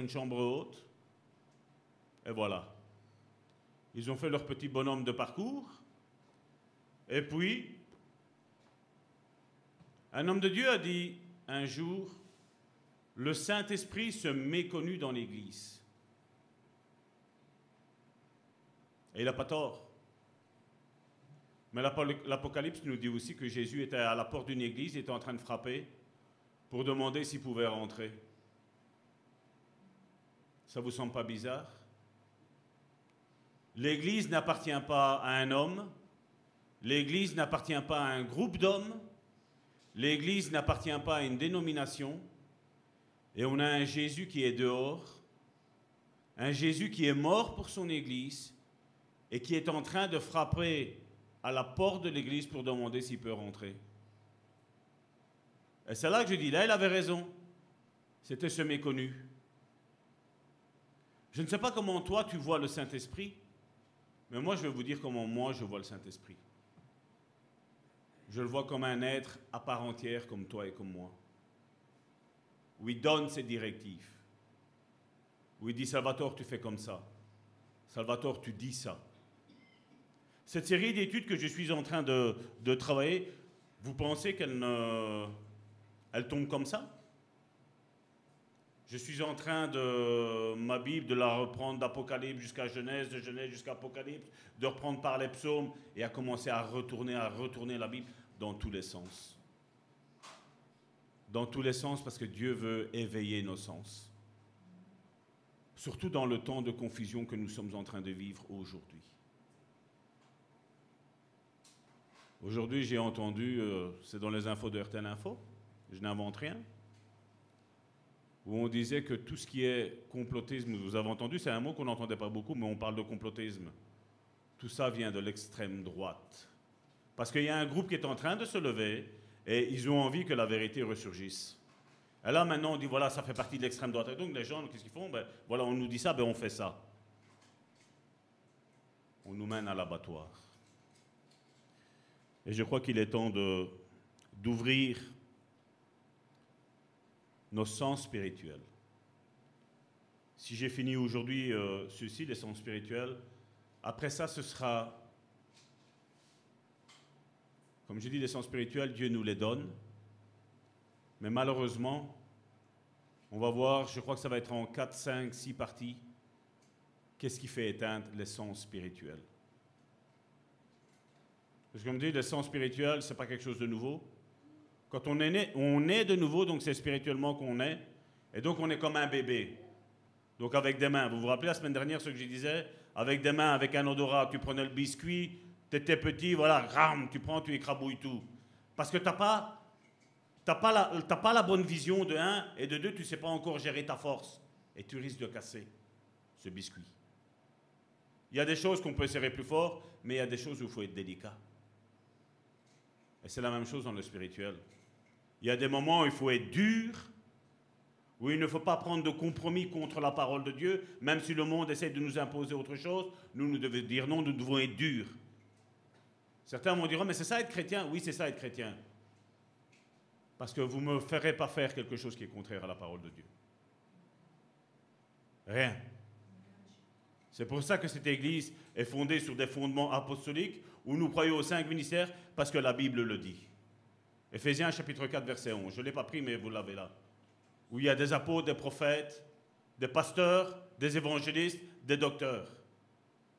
une chambre haute. Et voilà. Ils ont fait leur petit bonhomme de parcours. Et puis, un homme de Dieu a dit un jour, le Saint-Esprit se méconnut dans l'Église. Et il n'a pas tort. Mais l'Apocalypse nous dit aussi que Jésus était à la porte d'une église, était en train de frapper pour demander s'il pouvait rentrer. Ça vous semble pas bizarre? L'église n'appartient pas à un homme, l'église n'appartient pas à un groupe d'hommes, l'église n'appartient pas à une dénomination, et on a un Jésus qui est dehors, un Jésus qui est mort pour son église et qui est en train de frapper à la porte de l'église pour demander s'il peut rentrer. Et c'est là que je dis, là, il avait raison. C'était ce méconnu. Je ne sais pas comment toi tu vois le Saint-Esprit, mais moi je vais vous dire comment moi je vois le Saint-Esprit. Je le vois comme un être à part entière comme toi et comme moi. Où il donne ses directives. Où dit Salvatore, tu fais comme ça. Salvatore, tu dis ça. Cette série d'études que je suis en train de, travailler, vous pensez qu'elle elle tombe comme ça? Je suis en train de ma Bible de la reprendre d'Apocalypse jusqu'à Genèse, de Genèse jusqu'à Apocalypse, de reprendre par les psaumes et à commencer à retourner, à retourner la Bible dans tous les sens. Dans tous les sens parce que Dieu veut éveiller nos sens. Surtout dans le temps de confusion que nous sommes en train de vivre aujourd'hui. Aujourd'hui, j'ai entendu, euh, c'est dans les infos de RTL Info, je n'invente rien, où on disait que tout ce qui est complotisme, vous avez entendu, c'est un mot qu'on n'entendait pas beaucoup, mais on parle de complotisme. Tout ça vient de l'extrême droite. Parce qu'il y a un groupe qui est en train de se lever et ils ont envie que la vérité ressurgisse. Et là, maintenant, on dit, voilà, ça fait partie de l'extrême droite. Et donc, les gens, qu'est-ce qu'ils font? Ben, Voilà, on nous dit ça, ben, on fait ça. On nous mène à l'abattoir. Et je crois qu'il est temps d'ouvrir nos sens spirituels. Si j'ai fini aujourd'hui euh, ceci, les sens spirituels, après ça, ce sera, comme je dis, les sens spirituels, Dieu nous les donne. Mais malheureusement, on va voir, je crois que ça va être en 4, 5, 6 parties, qu'est-ce qui fait éteindre les sens spirituels. Parce que comme dit, le sens spirituel, ce n'est pas quelque chose de nouveau. Quand on est né, on est de nouveau, donc c'est spirituellement qu'on est. Et donc on est comme un bébé. Donc avec des mains. Vous vous rappelez la semaine dernière ce que je disais? Avec des mains, avec un odorat, tu prenais le biscuit, tu étais petit, voilà, ram, tu prends, tu écrabouilles tout. Parce que tu n'as pas, pas, la, pas la bonne vision de un, et de deux, tu ne sais pas encore gérer ta force. Et tu risques de casser ce biscuit. Il y a des choses qu'on peut serrer plus fort, mais il y a des choses où il faut être délicat. Et c'est la même chose dans le spirituel. Il y a des moments où il faut être dur, où il ne faut pas prendre de compromis contre la parole de Dieu, même si le monde essaie de nous imposer autre chose, nous, nous devons dire non, nous devons être durs. Certains vont dire, oh, mais c'est ça être chrétien Oui, c'est ça être chrétien. Parce que vous ne me ferez pas faire quelque chose qui est contraire à la parole de Dieu. Rien. C'est pour ça que cette Église est fondée sur des fondements apostoliques où nous croyons aux cinq ministères parce que la Bible le dit. Éphésiens chapitre 4 verset 11. Je ne l'ai pas pris mais vous l'avez là. Où il y a des apôtres, des prophètes, des pasteurs, des évangélistes, des docteurs.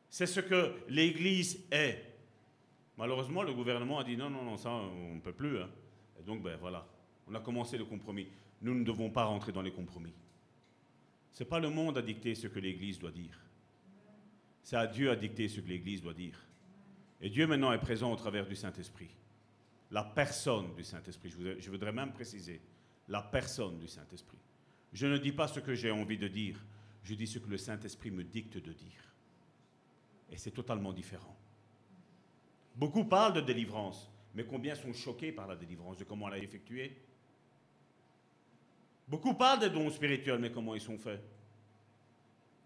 C'est ce que l'Église est. Malheureusement, le gouvernement a dit non, non, non, ça, on ne peut plus. Hein. Et donc, ben voilà, on a commencé le compromis. Nous ne devons pas rentrer dans les compromis. Ce n'est pas le monde à dicter ce que l'Église doit dire. C'est à Dieu à dicter ce que l'Église doit dire. Et Dieu maintenant est présent au travers du Saint-Esprit. La personne du Saint-Esprit. Je voudrais même préciser, la personne du Saint-Esprit. Je ne dis pas ce que j'ai envie de dire, je dis ce que le Saint-Esprit me dicte de dire. Et c'est totalement différent. Beaucoup parlent de délivrance, mais combien sont choqués par la délivrance, de comment elle a effectuée? Beaucoup parlent des dons spirituels, mais comment ils sont faits?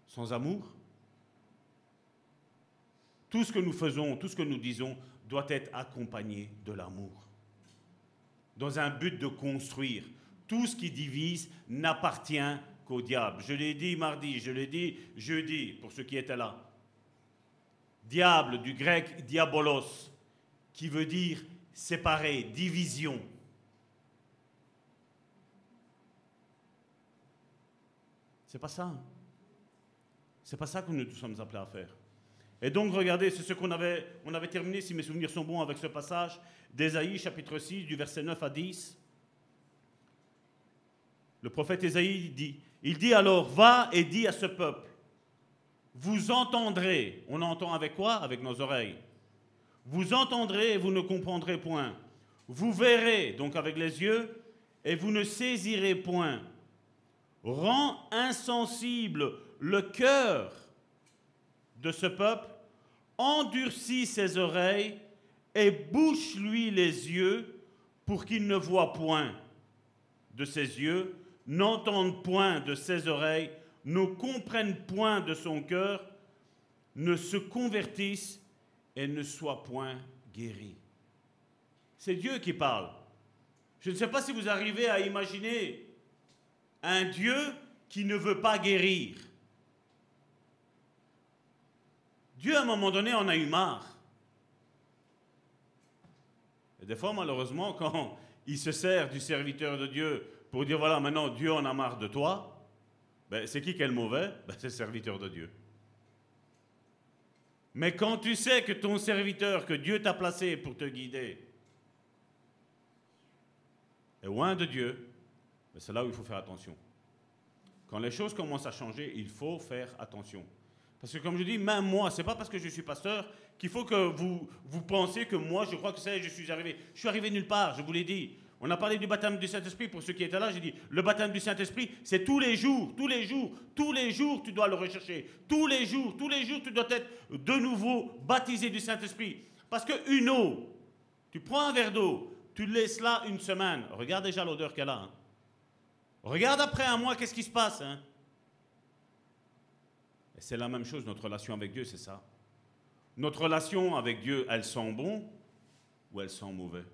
Sans amour? Tout ce que nous faisons, tout ce que nous disons doit être accompagné de l'amour. Dans un but de construire. Tout ce qui divise n'appartient qu'au diable. Je l'ai dit mardi, je l'ai dit jeudi, pour ceux qui étaient là. Diable, du grec diabolos, qui veut dire séparer, division. C'est pas ça. C'est pas ça que nous sommes appelés à faire. Et donc, regardez, c'est ce qu'on avait, on avait terminé, si mes souvenirs sont bons, avec ce passage d'Ésaïe, chapitre 6, du verset 9 à 10. Le prophète Ésaïe dit, il dit alors, va et dis à ce peuple, vous entendrez, on entend avec quoi? Avec nos oreilles. Vous entendrez et vous ne comprendrez point. Vous verrez, donc avec les yeux, et vous ne saisirez point. Rends insensible le cœur de ce peuple, endurcis ses oreilles et bouche-lui les yeux pour qu'il ne voie point de ses yeux, n'entende point de ses oreilles, ne comprenne point de son cœur, ne se convertisse et ne soit point guéri. C'est Dieu qui parle. Je ne sais pas si vous arrivez à imaginer un Dieu qui ne veut pas guérir. Dieu, à un moment donné, en a eu marre. Et des fois, malheureusement, quand il se sert du serviteur de Dieu pour dire, voilà, maintenant, Dieu en a marre de toi, ben, c'est qui qui est le mauvais? Ben, C'est le serviteur de Dieu. Mais quand tu sais que ton serviteur, que Dieu t'a placé pour te guider, est loin de Dieu, ben, c'est là où il faut faire attention. Quand les choses commencent à changer, il faut faire attention. Parce que comme je dis, même moi, c'est pas parce que je suis pasteur qu'il faut que vous, vous pensiez que moi, je crois que c'est, je suis arrivé. Je suis arrivé nulle part, je vous l'ai dit. On a parlé du baptême du Saint-Esprit pour ceux qui étaient là. J'ai dit, le baptême du Saint-Esprit, c'est tous les jours, tous les jours, tous les jours, tu dois le rechercher. Tous les jours, tous les jours, tu dois être de nouveau baptisé du Saint-Esprit. Parce que une eau, tu prends un verre d'eau, tu laisses là une semaine. Regarde déjà l'odeur qu'elle a. Hein. Regarde après un mois, qu'est-ce qui se passe. Hein. C'est la même chose, notre relation avec Dieu, c'est ça. Notre relation avec Dieu, elle sent bon ou elle sent mauvais?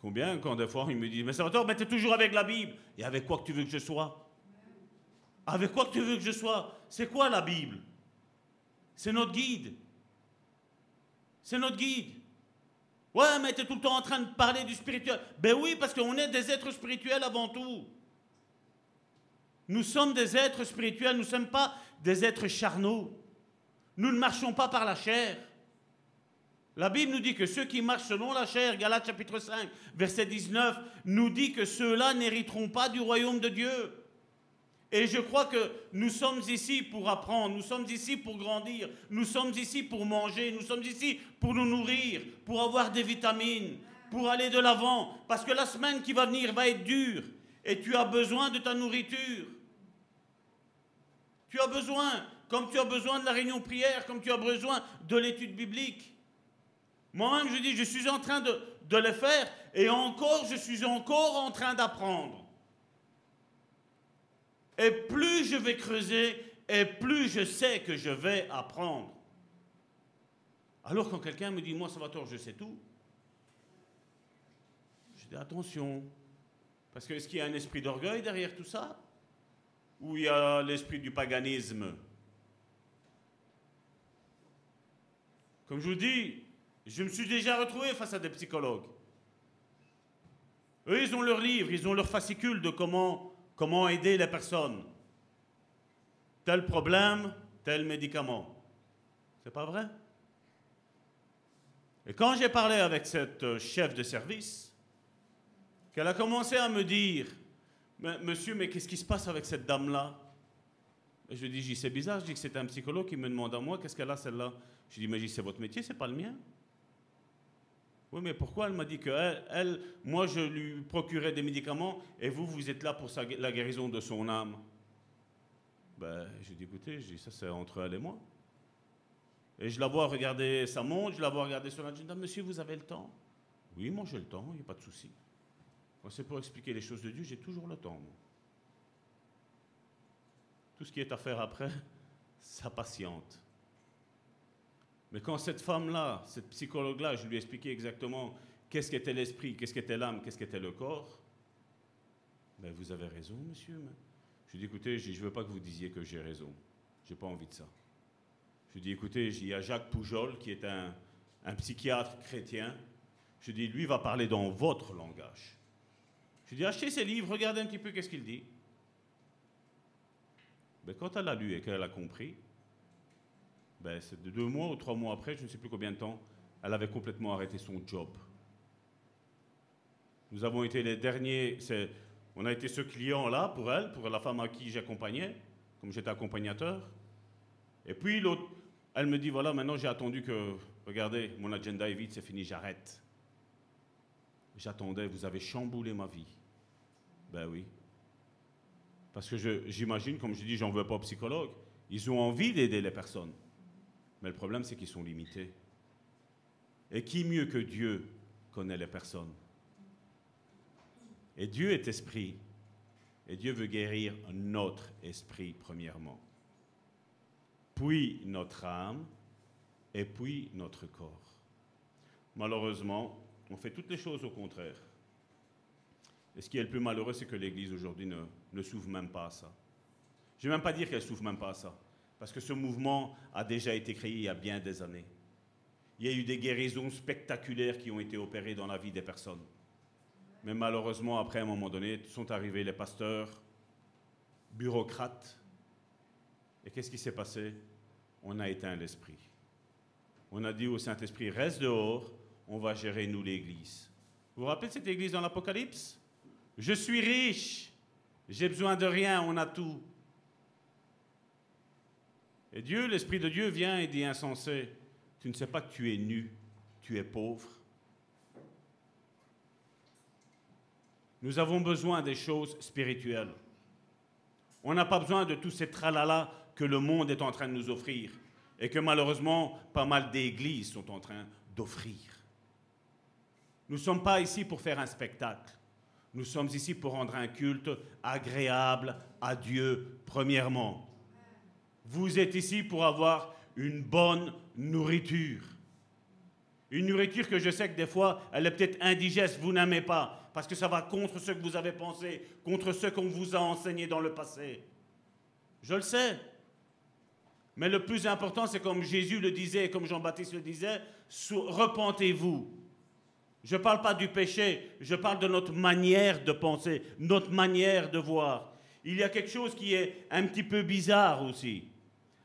Combien, quand des fois, il me dit Mais Salvatore, mais tu es toujours avec la Bible. Et avec quoi que tu veux que je sois? Avec quoi que tu veux que je sois? C'est quoi la Bible? C'est notre guide. C'est notre guide. Ouais, mais tu es tout le temps en train de parler du spirituel. Ben oui, parce qu'on est des êtres spirituels avant tout. Nous sommes des êtres spirituels, nous ne sommes pas des êtres charnaux. Nous ne marchons pas par la chair. La Bible nous dit que ceux qui marchent selon la chair, Galates chapitre 5, verset 19, nous dit que ceux-là n'hériteront pas du royaume de Dieu. Et je crois que nous sommes ici pour apprendre, nous sommes ici pour grandir, nous sommes ici pour manger, nous sommes ici pour nous nourrir, pour avoir des vitamines, pour aller de l'avant, parce que la semaine qui va venir va être dure et tu as besoin de ta nourriture. Tu as besoin, comme tu as besoin de la réunion prière, comme tu as besoin de l'étude biblique. Moi-même, je dis, je suis en train de, le faire et encore, je suis encore en train d'apprendre. Et plus je vais creuser, et plus je sais que je vais apprendre. Alors quand quelqu'un me dit, moi, Salvatore, je sais tout, je dis, attention, parce que est-ce qu'il y a un esprit d'orgueil derrière tout ça? Où il y a l'esprit du paganisme. Comme je vous dis, je me suis déjà retrouvé face à des psychologues. Eux, ils ont leur livre, ils ont leur fascicule de comment, comment aider les personnes. Tel problème, tel médicament. C'est pas vrai? Et quand j'ai parlé avec cette chef de service, qu'elle a commencé à me dire monsieur, mais qu'est-ce qui se passe avec cette dame-là? Je dis, c'est bizarre, je dis que c'est un psychologue qui me demande à moi, qu'est-ce qu'elle a celle-là? Je dis, mais c'est votre métier, c'est pas le mien. Oui, mais pourquoi elle m'a dit que elle, moi, je lui procurais des médicaments et vous, vous êtes là pour la guérison de son âme? Ben, J'ai dit, écoutez, je ça c'est entre elle et moi. Et je la vois regarder sa montre, je la vois regarder son agenda. Monsieur, vous avez le temps Oui, moi j'ai le temps, il n'y a pas de souci. Quand c'est pour expliquer les choses de Dieu, j'ai toujours le temps. Tout ce qui est à faire après, ça patiente. Mais quand cette femme-là, cette psychologue-là, je lui ai expliqué exactement qu'est-ce qu'était l'esprit, qu'est-ce qu'était l'âme, qu'est-ce qu'était le corps, Ben, vous avez raison, monsieur. Je lui dis, écoutez, je ne veux pas que vous disiez que j'ai raison. Je n'ai pas envie de ça. Je lui dis, écoutez, il y a Jacques Poujol, qui est un, un psychiatre chrétien. Je dis, lui va parler dans votre langage. Je lui dis, achetez ses livres, regardez un petit peu qu'est-ce qu'il dit. Ben, quand elle a lu et qu'elle a compris, ben, c'est deux mois ou trois mois après, je ne sais plus combien de temps, elle avait complètement arrêté son job. Nous avons été les derniers, on a été ce client-là pour elle, pour la femme à qui j'accompagnais, comme j'étais accompagnateur. Et puis l'autre, elle me dit, voilà, maintenant j'ai attendu que, regardez, mon agenda est vide, c'est fini, j'arrête. J'attendais, vous avez chamboulé ma vie. Ben oui. Parce que j'imagine, comme je dis, j'en veux pas aux psychologues. Ils ont envie d'aider les personnes. Mais le problème, c'est qu'ils sont limités. Et qui mieux que Dieu connaît les personnes? Et Dieu est esprit. Et Dieu veut guérir notre esprit, premièrement. Puis notre âme. Et puis notre corps. Malheureusement, on fait toutes les choses au contraire. Et ce qui est le plus malheureux, c'est que l'Église aujourd'hui ne, ne s'ouvre même pas à ça. Je ne vais même pas dire qu'elle ne s'ouvre même pas à ça, parce que ce mouvement a déjà été créé il y a bien des années. Il y a eu des guérisons spectaculaires qui ont été opérées dans la vie des personnes. Mais malheureusement, après, un moment donné, sont arrivés les pasteurs, bureaucrates. Et qu'est-ce qui s'est passé? On a éteint l'esprit. On a dit au Saint-Esprit, reste dehors, on va gérer nous l'Église. Vous vous rappelez de cette Église dans l'Apocalypse? Je suis riche, j'ai besoin de rien, on a tout. Et Dieu, l'Esprit de Dieu vient et dit insensé, tu ne sais pas que tu es nu, tu es pauvre. Nous avons besoin des choses spirituelles. On n'a pas besoin de tous ces tralala que le monde est en train de nous offrir et que malheureusement pas mal d'églises sont en train d'offrir. Nous ne sommes pas ici pour faire un spectacle. Nous sommes ici pour rendre un culte agréable à Dieu, premièrement. Vous êtes ici pour avoir une bonne nourriture. Une nourriture que je sais que des fois, elle est peut-être indigeste, vous n'aimez pas, parce que ça va contre ce que vous avez pensé, contre ce qu'on vous a enseigné dans le passé. Je le sais. Mais le plus important, c'est comme Jésus le disait, comme Jean-Baptiste le disait, repentez-vous. Je ne parle pas du péché, je parle de notre manière de penser, notre manière de voir. Il y a quelque chose qui est un petit peu bizarre aussi.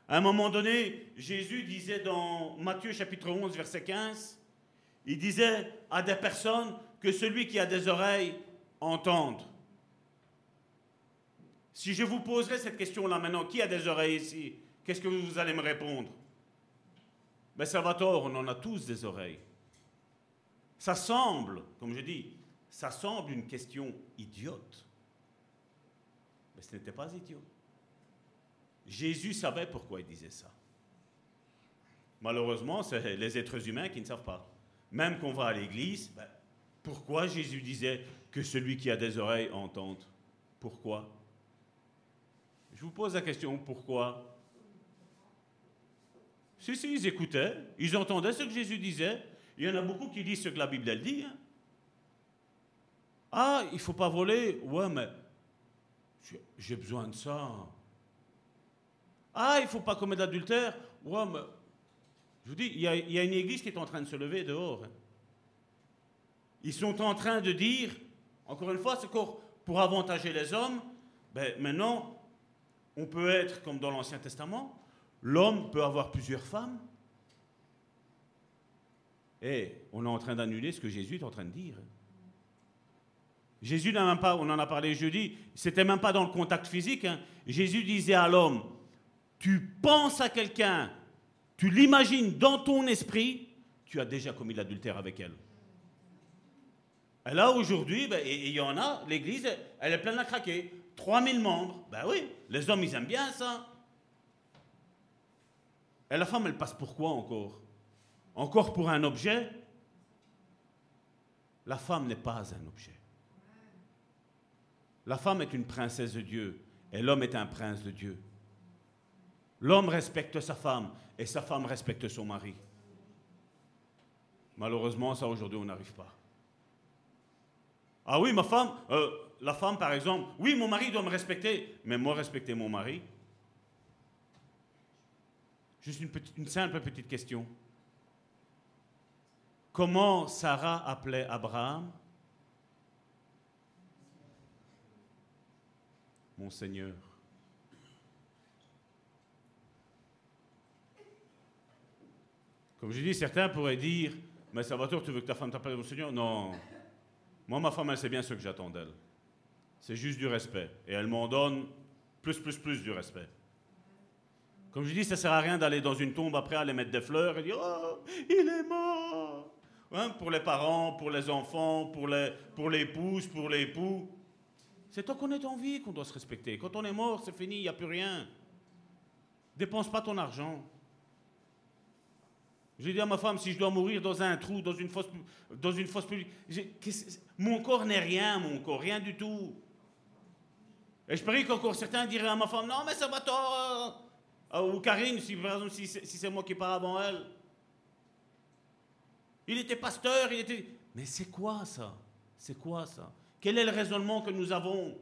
À un moment donné, Jésus disait dans Matthieu chapitre 11, verset 15, il disait à des personnes que celui qui a des oreilles entende. Si je vous poserais cette question-là maintenant, qui a des oreilles ici Qu'est-ce que vous allez me répondre? Ben Salvatore, on en a tous des oreilles. Ça semble, comme je dis, ça semble une question idiote. Mais ce n'était pas idiot. Jésus savait pourquoi il disait ça. Malheureusement, c'est les êtres humains qui ne savent pas. Même qu'on va à l'église, ben, pourquoi Jésus disait que celui qui a des oreilles entende? Pourquoi? Je vous pose la question, pourquoi? Si, si, ils écoutaient, ils entendaient ce que Jésus disait, il y en a beaucoup qui disent ce que la Bible elle dit. Hein. Ah, il ne faut pas voler. Ouais, mais j'ai besoin de ça. Ah, il ne faut pas commettre d'adultère. Ouais, mais je vous dis, il y, a, une église qui est en train de se lever dehors. Hein. Ils sont en train de dire, encore une fois, c'est pour avantager les hommes. Ben, maintenant, on peut être comme dans l'Ancien Testament. L'homme peut avoir plusieurs femmes. Et on est en train d'annuler ce que Jésus est en train de dire. Jésus n'a même pas, on en a parlé jeudi, c'était même pas dans le contact physique. Hein. Jésus disait à l'homme, tu penses à quelqu'un, tu l'imagines dans ton esprit, tu as déjà commis l'adultère avec elle. Et là, aujourd'hui, ben, il y en a, l'église, elle est pleine à craquer. 3000 membres, ben oui, les hommes, ils aiment bien ça. Et la femme, elle passe pour quoi encore? Encore pour un objet, la femme n'est pas un objet. La femme est une princesse de Dieu et l'homme est un prince de Dieu. L'homme respecte sa femme et sa femme respecte son mari. Malheureusement, ça aujourd'hui, on n'arrive pas. Ah oui, ma femme, euh, la femme, par exemple, oui, mon mari doit me respecter, mais moi respecter mon mari. Juste une, simple petite question. Comment Sarah appelait Abraham? Mon Seigneur. Comme je dis, certains pourraient dire, mais Salvatore, tu veux que ta femme t'appelle mon Seigneur? Non. Moi, ma femme, elle sait bien ce que j'attends d'elle. C'est juste du respect. Et elle m'en donne plus, plus, plus du respect. Comme je dis, ça ne sert à rien d'aller dans une tombe après aller mettre des fleurs et dire Oh, il est mort hein, Pour les parents, pour les enfants, pour l'épouse, pour l'époux. C'est tant qu'on est en vie qu'on doit se respecter. Quand on est mort, c'est fini, il n'y a plus rien. Dépense pas ton argent. J'ai dit à ma femme, si je dois mourir dans un trou, dans une fosse, dans une fosse publique, mon corps n'est rien, mon corps, rien du tout. Et je parie qu'encore certains diraient à ma femme, non mais ça va toi, ou Karine, si, par exemple, si, si c'est moi qui pars avant elle. Il était pasteur, il était... Mais c'est quoi ça? C'est quoi ça? Quel est le raisonnement que nous avons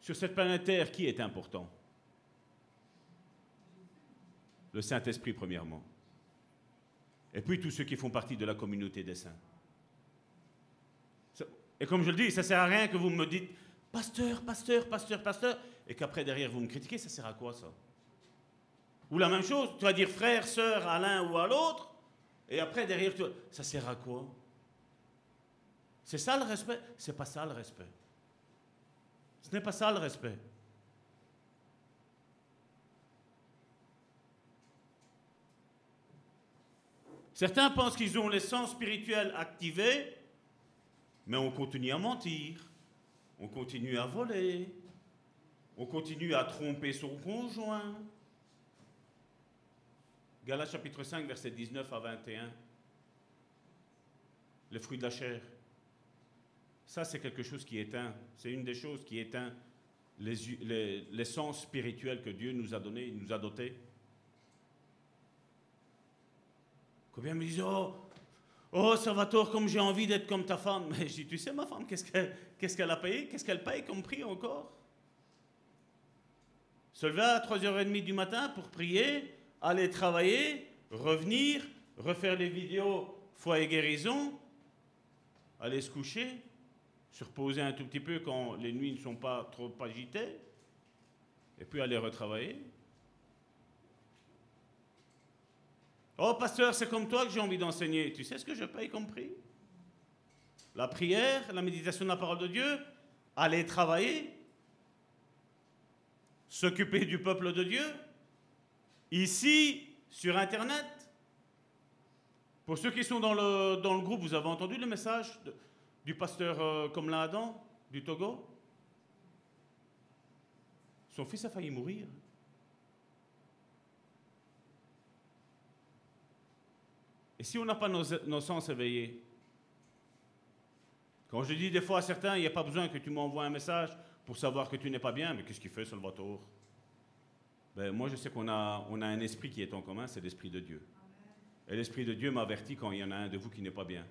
Sur cette planète Terre, qui est important? Le Saint-Esprit premièrement. Et puis tous ceux qui font partie de la communauté des saints. Et comme je le dis, ça ne sert à rien que vous me dites, pasteur, pasteur, pasteur, pasteur, et qu'après derrière vous me critiquez, ça sert à quoi ça? Ou la même chose, tu vas dire frère, sœur à l'un ou à l'autre, et après derrière, ça sert à quoi? C'est ça le respect? C'est pas ça le respect. Ce n'est pas ça le respect. Certains pensent qu'ils ont les sens spirituels activés, mais on continue à mentir, on continue à voler, on continue à tromper son conjoint. Galates chapitre 5, verset 19 à 21. Les fruits de la chair. Ça, c'est quelque chose qui éteint. C'est une des choses qui éteint les, les, sens spirituels que Dieu nous a donnés, nous a dotés. Combien me disent Oh, oh Salvatore, comme j'ai envie d'être comme ta femme. Mais je dis Tu sais, ma femme, qu'est-ce qu'elle qu'est-ce qu'elle a payé? Qu'est-ce qu'elle paye comme prix encore? Se lever à 3h30 du matin pour prier, aller travailler, revenir, refaire les vidéos foi et guérison, aller se coucher, se reposer un tout petit peu quand les nuits ne sont pas trop agitées, et puis aller retravailler. Oh, pasteur, c'est comme toi que j'ai envie d'enseigner. Tu sais ce que je paye comme prix? La prière, la méditation de la parole de Dieu, aller travailler, s'occuper du peuple de Dieu, ici, sur Internet. Pour ceux qui sont dans le, dans le groupe, vous avez entendu le message du pasteur euh, là Adam, du Togo? Son fils a failli mourir. Et si on n'a pas nos, sens éveillés? Quand je dis des fois à certains, il n'y a pas besoin que tu m'envoies un message pour savoir que tu n'es pas bien, mais qu'est-ce qu'il fait, Salvatore ben, Moi, je sais qu'on a, on a un esprit qui est en commun, c'est l'esprit de Dieu. Et l'esprit de Dieu m'avertit quand il y en a un de vous qui n'est pas bien.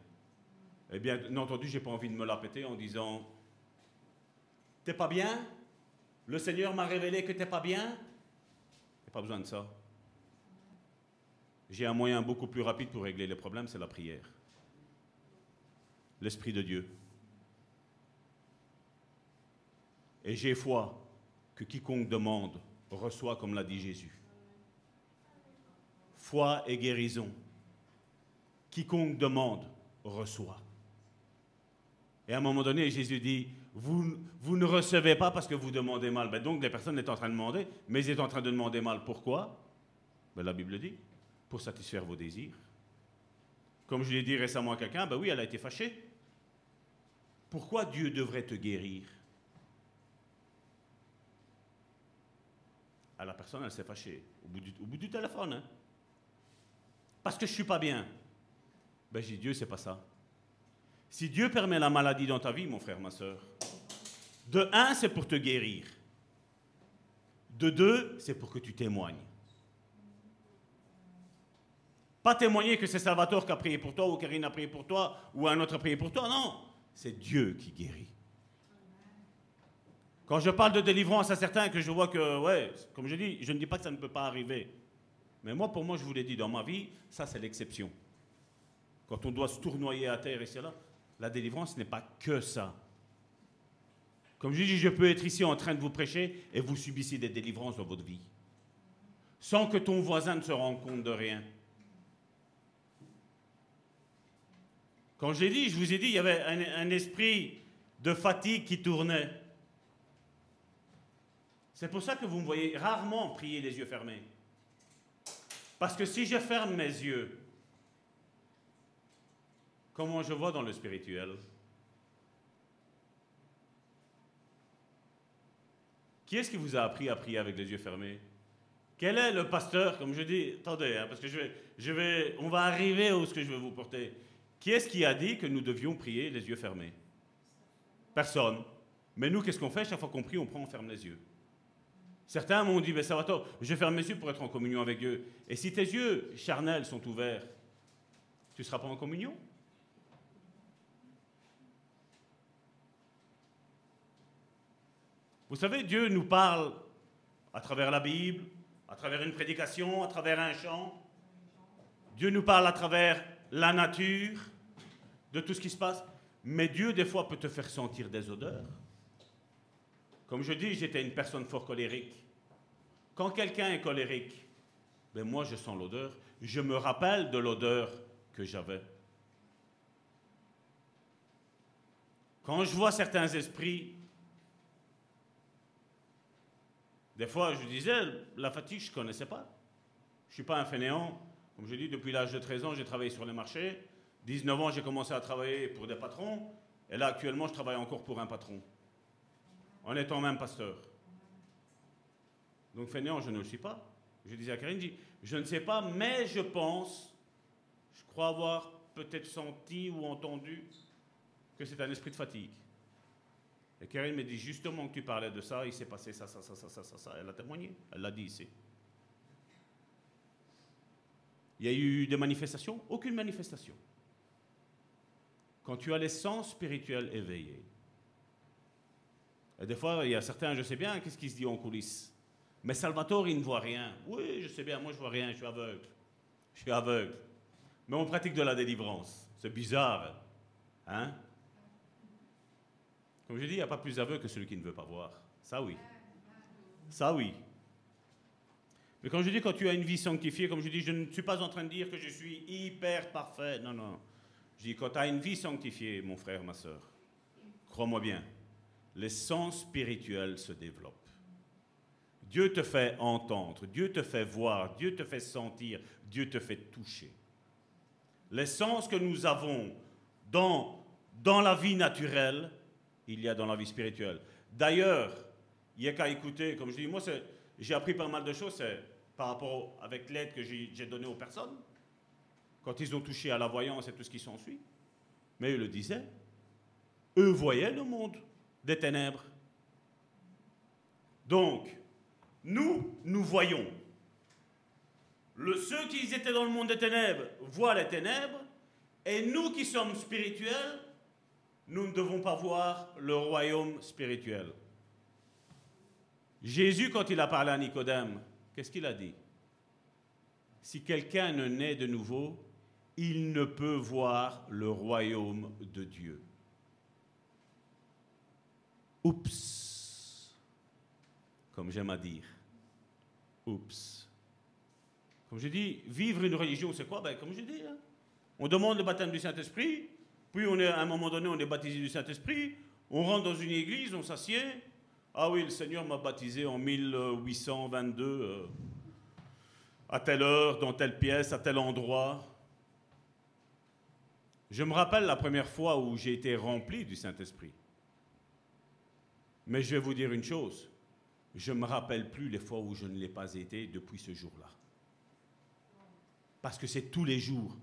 Eh bien, entendu, je n'ai pas envie de me la péter en disant T'es pas bien? Le Seigneur m'a révélé que t'es pas bien? Il a pas besoin de ça. J'ai un moyen beaucoup plus rapide pour régler les problèmes, c'est la prière. L'Esprit de Dieu. Et j'ai foi que quiconque demande reçoit comme l'a dit Jésus. Foi et guérison. Quiconque demande reçoit. Et à un moment donné, Jésus dit, vous, ne recevez pas parce que vous demandez mal. Ben donc les personnes sont en train de demander, mais ils sont en train de demander mal. Pourquoi? Ben La Bible dit pour satisfaire vos désirs. Comme je l'ai dit récemment à quelqu'un, ben oui, elle a été fâchée. Pourquoi Dieu devrait te guérir? À la personne, elle s'est fâchée. Au bout du, téléphone. Hein. Parce que je suis pas bien. Ben j'ai dit, Dieu, c'est pas ça. Si Dieu permet la maladie dans ta vie, mon frère, ma soeur, de un, c'est pour te guérir. De deux, c'est pour que tu témoignes. Pas témoigner que c'est Salvatore qui a prié pour toi, ou Karine a prié pour toi, ou un autre a prié pour toi. Non, c'est Dieu qui guérit. Quand je parle de délivrance à certains, que je vois que, ouais, comme je dis, je ne dis pas que ça ne peut pas arriver. Mais moi, pour moi, je vous l'ai dit, dans ma vie, ça c'est l'exception. Quand on doit se tournoyer à terre et cela, la délivrance n'est pas que ça. Comme je dis, je peux être ici en train de vous prêcher et vous subissez des délivrances dans votre vie. Sans que ton voisin ne se rende compte de rien. Quand j'ai dit, je vous ai dit, il y avait un, un esprit de fatigue qui tournait. C'est pour ça que vous me voyez rarement prier les yeux fermés. Parce que si je ferme mes yeux, comment je vois dans le spirituel? Qui est-ce qui vous a appris à prier avec les yeux fermés? Quel est le pasteur, comme je dis, attendez, hein, parce que je vais, on va arriver où ce que je vais vous porter. Qui est-ce qui a dit que nous devions prier les yeux fermés? Personne. Mais nous, qu'est-ce qu'on fait? Chaque fois qu'on prie, on prend, on ferme les yeux. Certains m'ont dit, ben Salvatore, je ferme mes yeux pour être en communion avec Dieu. Et si tes yeux charnels sont ouverts, tu ne seras pas en communion? Vous savez, Dieu nous parle à travers la Bible, à travers une prédication, à travers un chant. Dieu nous parle à travers la nature, de tout ce qui se passe. Mais Dieu, des fois, peut te faire sentir des odeurs. Comme je dis, j'étais une personne fort colérique. Quand quelqu'un est colérique, ben moi, je sens l'odeur. Je me rappelle de l'odeur que j'avais. Quand je vois certains esprits Des fois, je disais, la fatigue, je ne connaissais pas. Je ne suis pas un fainéant. Comme je dis, depuis l'âge de 13 ans, j'ai travaillé sur les marchés. 19 ans, j'ai commencé à travailler pour des patrons. Et là, actuellement, je travaille encore pour un patron. En étant même pasteur. Donc, fainéant, je ne le suis pas. Je disais à Karine, je, ne sais pas, mais je pense, je crois avoir peut-être senti ou entendu que c'est un esprit de fatigue. Et Karine me dit justement que tu parlais de ça, il s'est passé ça, ça, ça, ça, ça, ça, ça. Elle a témoigné, elle l'a dit ici. Il y a eu des manifestations? Aucune manifestation. Quand tu as les sens spirituels éveillés. Et des fois, il y a certains, je sais bien, qu'est-ce qui se dit en coulisses? Mais Salvatore, il ne voit rien. Oui, je sais bien, moi je vois rien, je suis aveugle. Je suis aveugle. Mais on pratique de la délivrance. C'est bizarre. Hein? Comme je dis, il n'y a pas plus aveugle que celui qui ne veut pas voir. Ça oui. Ça oui. Mais quand je dis quand tu as une vie sanctifiée, comme je dis, je ne suis pas en train de dire que je suis hyper parfait. Non, non. Je dis quand tu as une vie sanctifiée, mon frère, ma soeur, crois-moi bien, les sens spirituels se développent. Dieu te fait entendre, Dieu te fait voir, Dieu te fait sentir, Dieu te fait toucher. Les sens que nous avons dans, dans la vie naturelle il y a dans la vie spirituelle. D'ailleurs, il n'y a qu'à écouter, comme je dis, moi j'ai appris pas mal de choses par rapport avec l'aide que j'ai donnée aux personnes, quand ils ont touché à la voyance et tout ce qui s'ensuit. Mais eux le disaient. Eux voyaient le monde des ténèbres. Donc, nous, nous voyons. Ceux qui étaient dans le monde des ténèbres voient les ténèbres, et nous qui sommes spirituels, nous ne devons pas voir le royaume spirituel. Jésus, quand il a parlé à Nicodème, qu'est-ce qu'il a dit? Si quelqu'un ne naît de nouveau, il ne peut voir le royaume de Dieu. Oups, comme j'aime à dire. Oups. Comme je dis, vivre une religion, c'est quoi? Ben, Comme je dis, hein. on demande le baptême du Saint-Esprit, puis on est, à un moment donné, on est baptisé du Saint-Esprit, on rentre dans une église, on s'assied. Ah oui, le Seigneur m'a baptisé en 1822, euh, à telle heure, dans telle pièce, à tel endroit. Je me rappelle la première fois où j'ai été rempli du Saint-Esprit. Mais je vais vous dire une chose, je ne me rappelle plus les fois où je ne l'ai pas été depuis ce jour-là. Parce que c'est tous les jours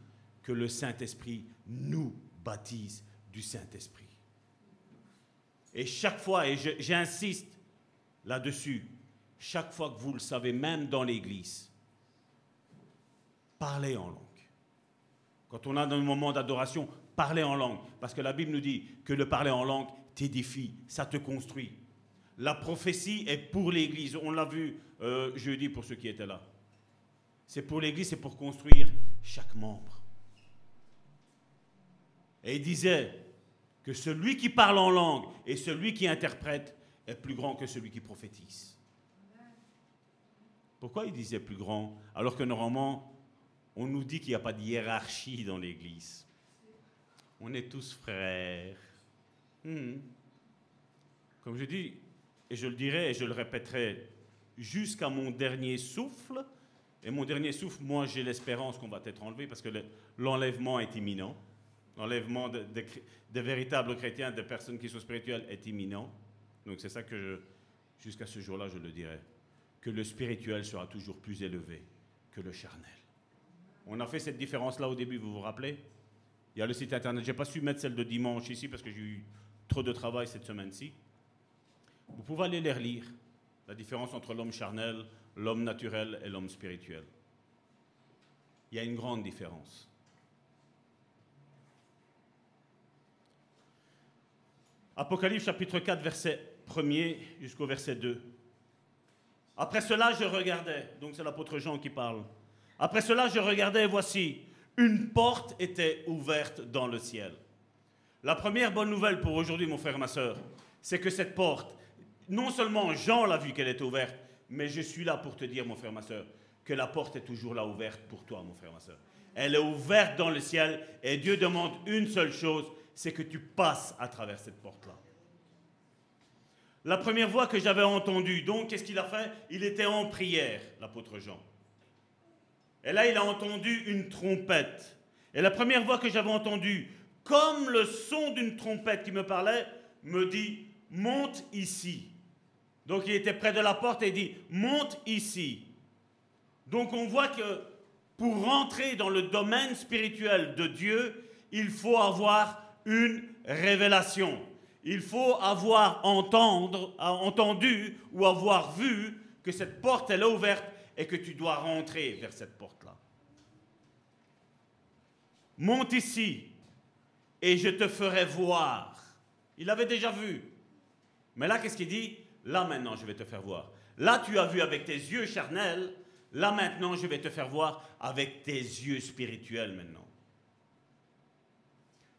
que le Saint-Esprit nous baptise du Saint-Esprit. Et chaque fois, et j'insiste là-dessus, chaque fois que vous le savez, même dans l'Église, parlez en langue. Quand on a le moment d'adoration, parler en langue. Parce que la Bible nous dit que le parler en langue t'édifie, ça te construit. La prophétie est pour l'Église. On l'a vu euh, jeudi pour ceux qui étaient là. C'est pour l'Église, c'est pour construire chaque membre. Et il disait que celui qui parle en langue et celui qui interprète est plus grand que celui qui prophétise. Pourquoi il disait plus grand alors que normalement on nous dit qu'il n'y a pas de hiérarchie dans l'Église? On est tous frères. Hmm. Comme je dis, et je le dirai et je le répéterai jusqu'à mon dernier souffle, et mon dernier souffle, moi j'ai l'espérance qu'on va être enlevé parce que l'enlèvement est imminent. L'enlèvement des véritables chrétiens, des personnes qui sont spirituelles, est imminent. Donc c'est ça que jusqu'à ce jour-là, je le dirai. Que le spirituel sera toujours plus élevé que le charnel. On a fait cette différence-là au début, vous vous rappelez? Il y a le site internet. Je n'ai pas su mettre celle de dimanche ici parce que j'ai eu trop de travail cette semaine-ci. Vous pouvez aller les relire. La différence entre l'homme charnel, l'homme naturel et l'homme spirituel. Il y a une grande différence. Apocalypse chapitre 4, verset 1er jusqu'au verset 2. Après cela, je regardais, donc c'est l'apôtre Jean qui parle. Après cela, je regardais et voici, une porte était ouverte dans le ciel. La première bonne nouvelle pour aujourd'hui, mon frère ma soeur, c'est que cette porte, non seulement Jean l'a vu qu'elle était ouverte, mais je suis là pour te dire, mon frère, ma soeur, que la porte est toujours là ouverte pour toi, mon frère, ma soeur. Elle est ouverte dans le ciel et Dieu demande une seule chose, c'est que tu passes à travers cette porte-là. La première voix que j'avais entendue, donc, qu'est-ce qu'il a fait? Il était en prière, l'apôtre Jean. Et là, il a entendu une trompette. Et la première voix que j'avais entendue, comme le son d'une trompette qui me parlait, me dit, monte ici. Donc il était près de la porte et dit, monte ici. Donc on voit que pour rentrer dans le domaine spirituel de Dieu, il faut avoir une révélation. Il faut avoir entendre, entendu ou avoir vu que cette porte est ouverte et que tu dois rentrer vers cette porte-là. Monte ici et je te ferai voir. Il avait déjà vu. Mais là, qu'est-ce qu'il dit? Là maintenant, je vais te faire voir. Là, tu as vu avec tes yeux charnels. Là maintenant, je vais te faire voir avec tes yeux spirituels maintenant.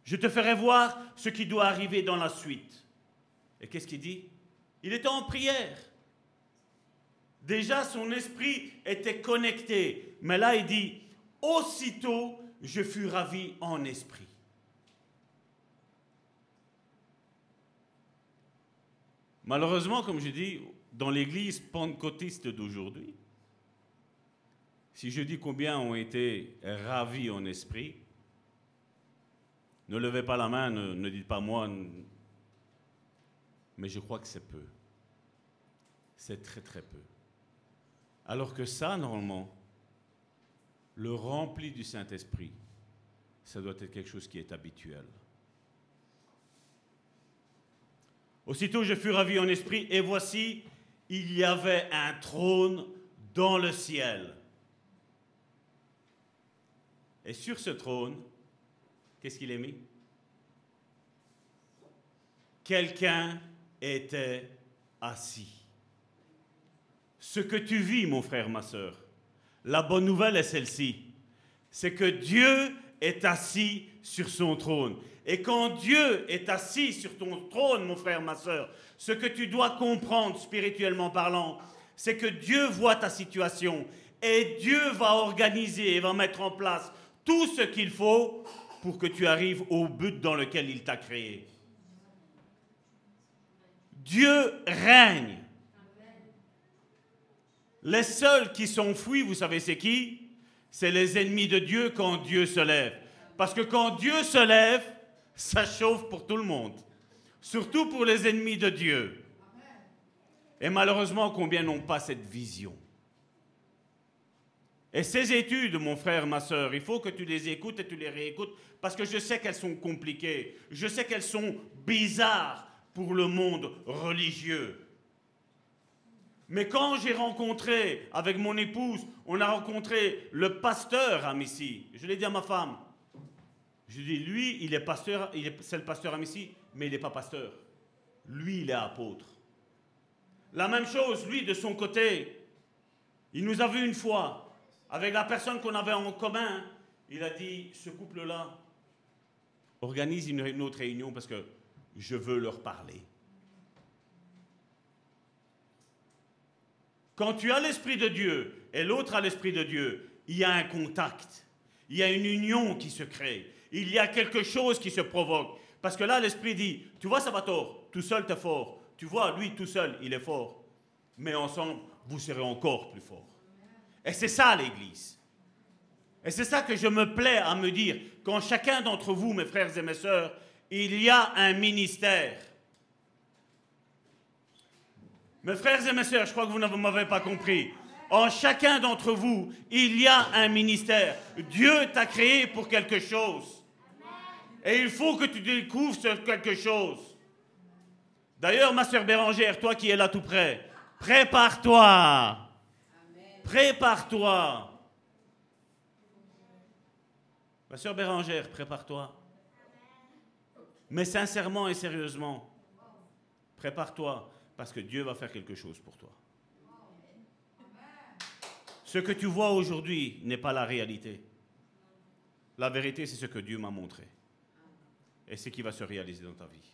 Je te ferai voir ce qui doit arriver dans la suite. Et qu'est-ce qu'il dit? Il était en prière. Déjà, son esprit était connecté. Mais là, il dit, aussitôt, je fus ravi en esprit. Malheureusement, comme je dis, dans l'église pentecôtiste d'aujourd'hui, si je dis combien ont été ravis en esprit, ne levez pas la main, ne, dites pas moi, mais je crois que c'est peu. C'est très très peu. Alors que ça, normalement, le rempli du Saint-Esprit, ça doit être quelque chose qui est habituel. Aussitôt je fus ravi en esprit, et voici, il y avait un trône dans le ciel. Et sur ce trône, qu'est-ce qu'il est mis? Quelqu'un était assis. Ce que tu vis, mon frère, ma soeur, la bonne nouvelle est celle-ci. C'est que Dieu est assis sur son trône. Et quand Dieu est assis sur ton trône, mon frère, ma soeur, ce que tu dois comprendre spirituellement parlant, c'est que Dieu voit ta situation et Dieu va organiser et va mettre en place tout ce qu'il faut pour que tu arrives au but dans lequel il t'a créé. Dieu règne. Les seuls qui fuis, vous savez c'est qui? C'est les ennemis de Dieu quand Dieu se lève. Parce que quand Dieu se lève, ça chauffe pour tout le monde, surtout pour les ennemis de Dieu. Et malheureusement, combien n'ont pas cette vision? Et ces études, mon frère, ma soeur, il faut que tu les écoutes et tu les réécoutes, parce que je sais qu'elles sont compliquées, je sais qu'elles sont bizarres pour le monde religieux. Mais quand j'ai rencontré, avec mon épouse, on a rencontré le pasteur à Missy, je l'ai dit à ma femme, Je dis, lui, il est pasteur, c'est le pasteur à Messie, mais il n'est pas pasteur. Lui, il est apôtre. La même chose, lui, de son côté, il nous a vu une fois, avec la personne qu'on avait en commun, il a dit, ce couple-là, organise une autre réunion parce que je veux leur parler. Quand tu as l'Esprit de Dieu et l'autre a l'Esprit de Dieu, il y a un contact, il y a une union qui se crée, il y a quelque chose qui se provoque. Parce que là, l'Esprit dit, tu vois, ça va tort, tout seul, tu es fort. Tu vois, lui, tout seul, il est fort. Mais ensemble, vous serez encore plus fort. Et c'est ça l'Église. Et c'est ça que je me plais à me dire, quand chacun d'entre vous, mes frères et mes sœurs, il y a un ministère. Mes frères et mes sœurs, je crois que vous ne m'avez pas compris. En chacun d'entre vous, il y a un ministère. Dieu t'a créé pour quelque chose. Et il faut que tu découvres quelque chose. D'ailleurs, ma sœur Bérangère, toi qui es là tout près, prépare-toi. Prépare-toi. Ma sœur Bérangère, prépare-toi. Mais sincèrement et sérieusement, prépare-toi parce que Dieu va faire quelque chose pour toi. Ce que tu vois aujourd'hui n'est pas la réalité. La vérité, c'est ce que Dieu m'a montré. Et c'est qui va se réaliser dans ta vie.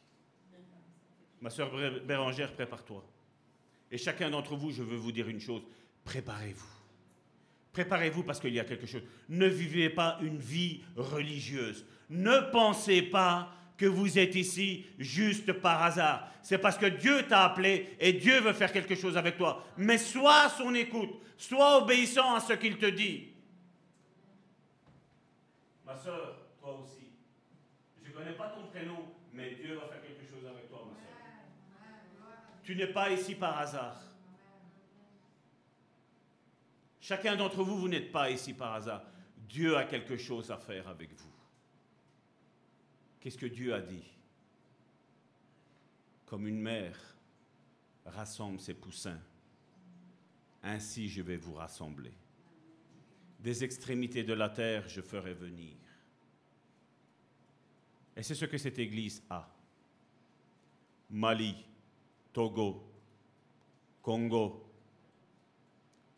Ma sœur Bérangère, prépare-toi. Et chacun d'entre vous, je veux vous dire une chose, préparez-vous. Préparez-vous parce qu'il y a quelque chose. Ne vivez pas une vie religieuse. Ne pensez pas que vous êtes ici juste par hasard. C'est parce que Dieu t'a appelé et Dieu veut faire quelque chose avec toi. Mais sois à son écoute, sois obéissant à ce qu'il te dit. Ma soeur, toi aussi. Je ne connais pas ton prénom, mais Dieu va faire quelque chose avec toi, ma soeur. Tu n'es pas ici par hasard. Chacun d'entre vous, vous n'êtes pas ici par hasard. Dieu a quelque chose à faire avec vous. Qu'est-ce que Dieu a dit? Comme une mère rassemble ses poussins, ainsi je vais vous rassembler. Des extrémités de la terre, je ferai venir. Et c'est ce que cette Église a. Mali, Togo, Congo,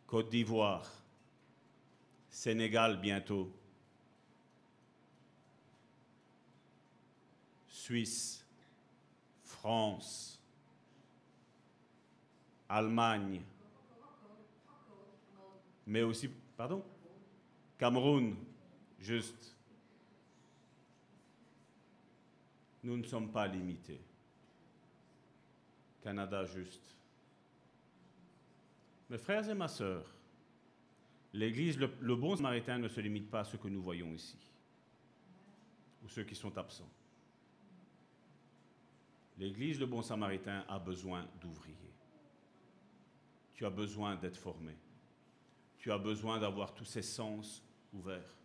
Côte d'Ivoire, Sénégal bientôt, Suisse, France, Allemagne, mais aussi, pardon, Cameroun, juste. Nous ne sommes pas limités. Canada, juste. Mes frères et ma sœurs, l'Église, le, bon samaritain ne se limite pas à ce que nous voyons ici, ou ceux qui sont absents. L'Église, le bon samaritain, a besoin d'ouvriers. Tu as besoin d'être formé. Tu as besoin d'avoir tous ses sens ouverts.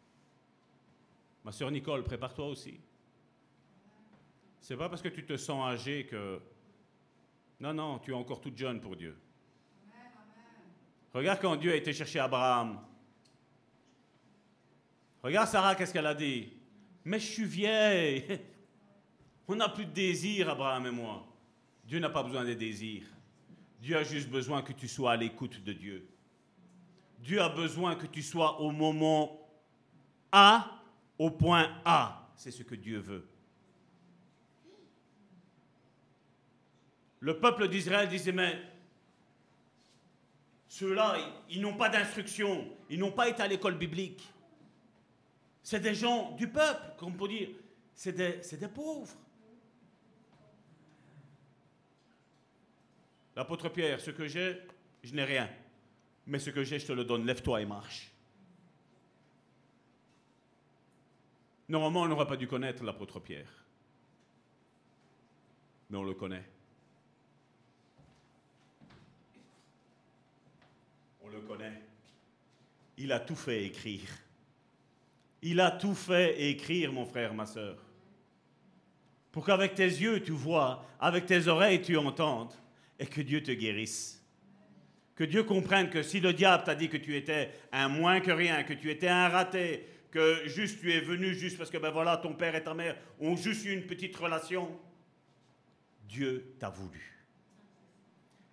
Ma sœur Nicole, prépare-toi aussi. C'est pas parce que tu te sens âgé que. Non, non, tu es encore toute jeune pour Dieu. Regarde quand Dieu a été chercher Abraham. Regarde Sarah, qu'est-ce qu'elle a dit? Mais je suis vieille. On n'a plus de désir, Abraham et moi. Dieu n'a pas besoin de désirs. Dieu a juste besoin que tu sois à l'écoute de Dieu. Dieu a besoin que tu sois au moment A, au point A. C'est ce que Dieu veut. Le peuple d'Israël disait, mais ceux-là, ils, n'ont pas d'instruction, ils n'ont pas été à l'école biblique. C'est des gens du peuple, comme on peut dire. C'est des, des pauvres. L'apôtre Pierre, ce que j'ai, je n'ai rien. Mais ce que j'ai, je te le donne. Lève-toi et marche. Normalement, on n'aurait pas dû connaître l'apôtre Pierre. Mais on le connaît. Le connaît. Il a tout fait écrire. Il a tout fait écrire, mon frère, ma soeur. Pour qu'avec tes yeux tu vois, avec tes oreilles tu entendes, et que Dieu te guérisse. Que Dieu comprenne que si le diable t'a dit que tu étais un moins que rien, que tu étais un raté, que juste tu es venu juste parce que ben voilà, ton père et ta mère ont juste eu une petite relation. Dieu t'a voulu.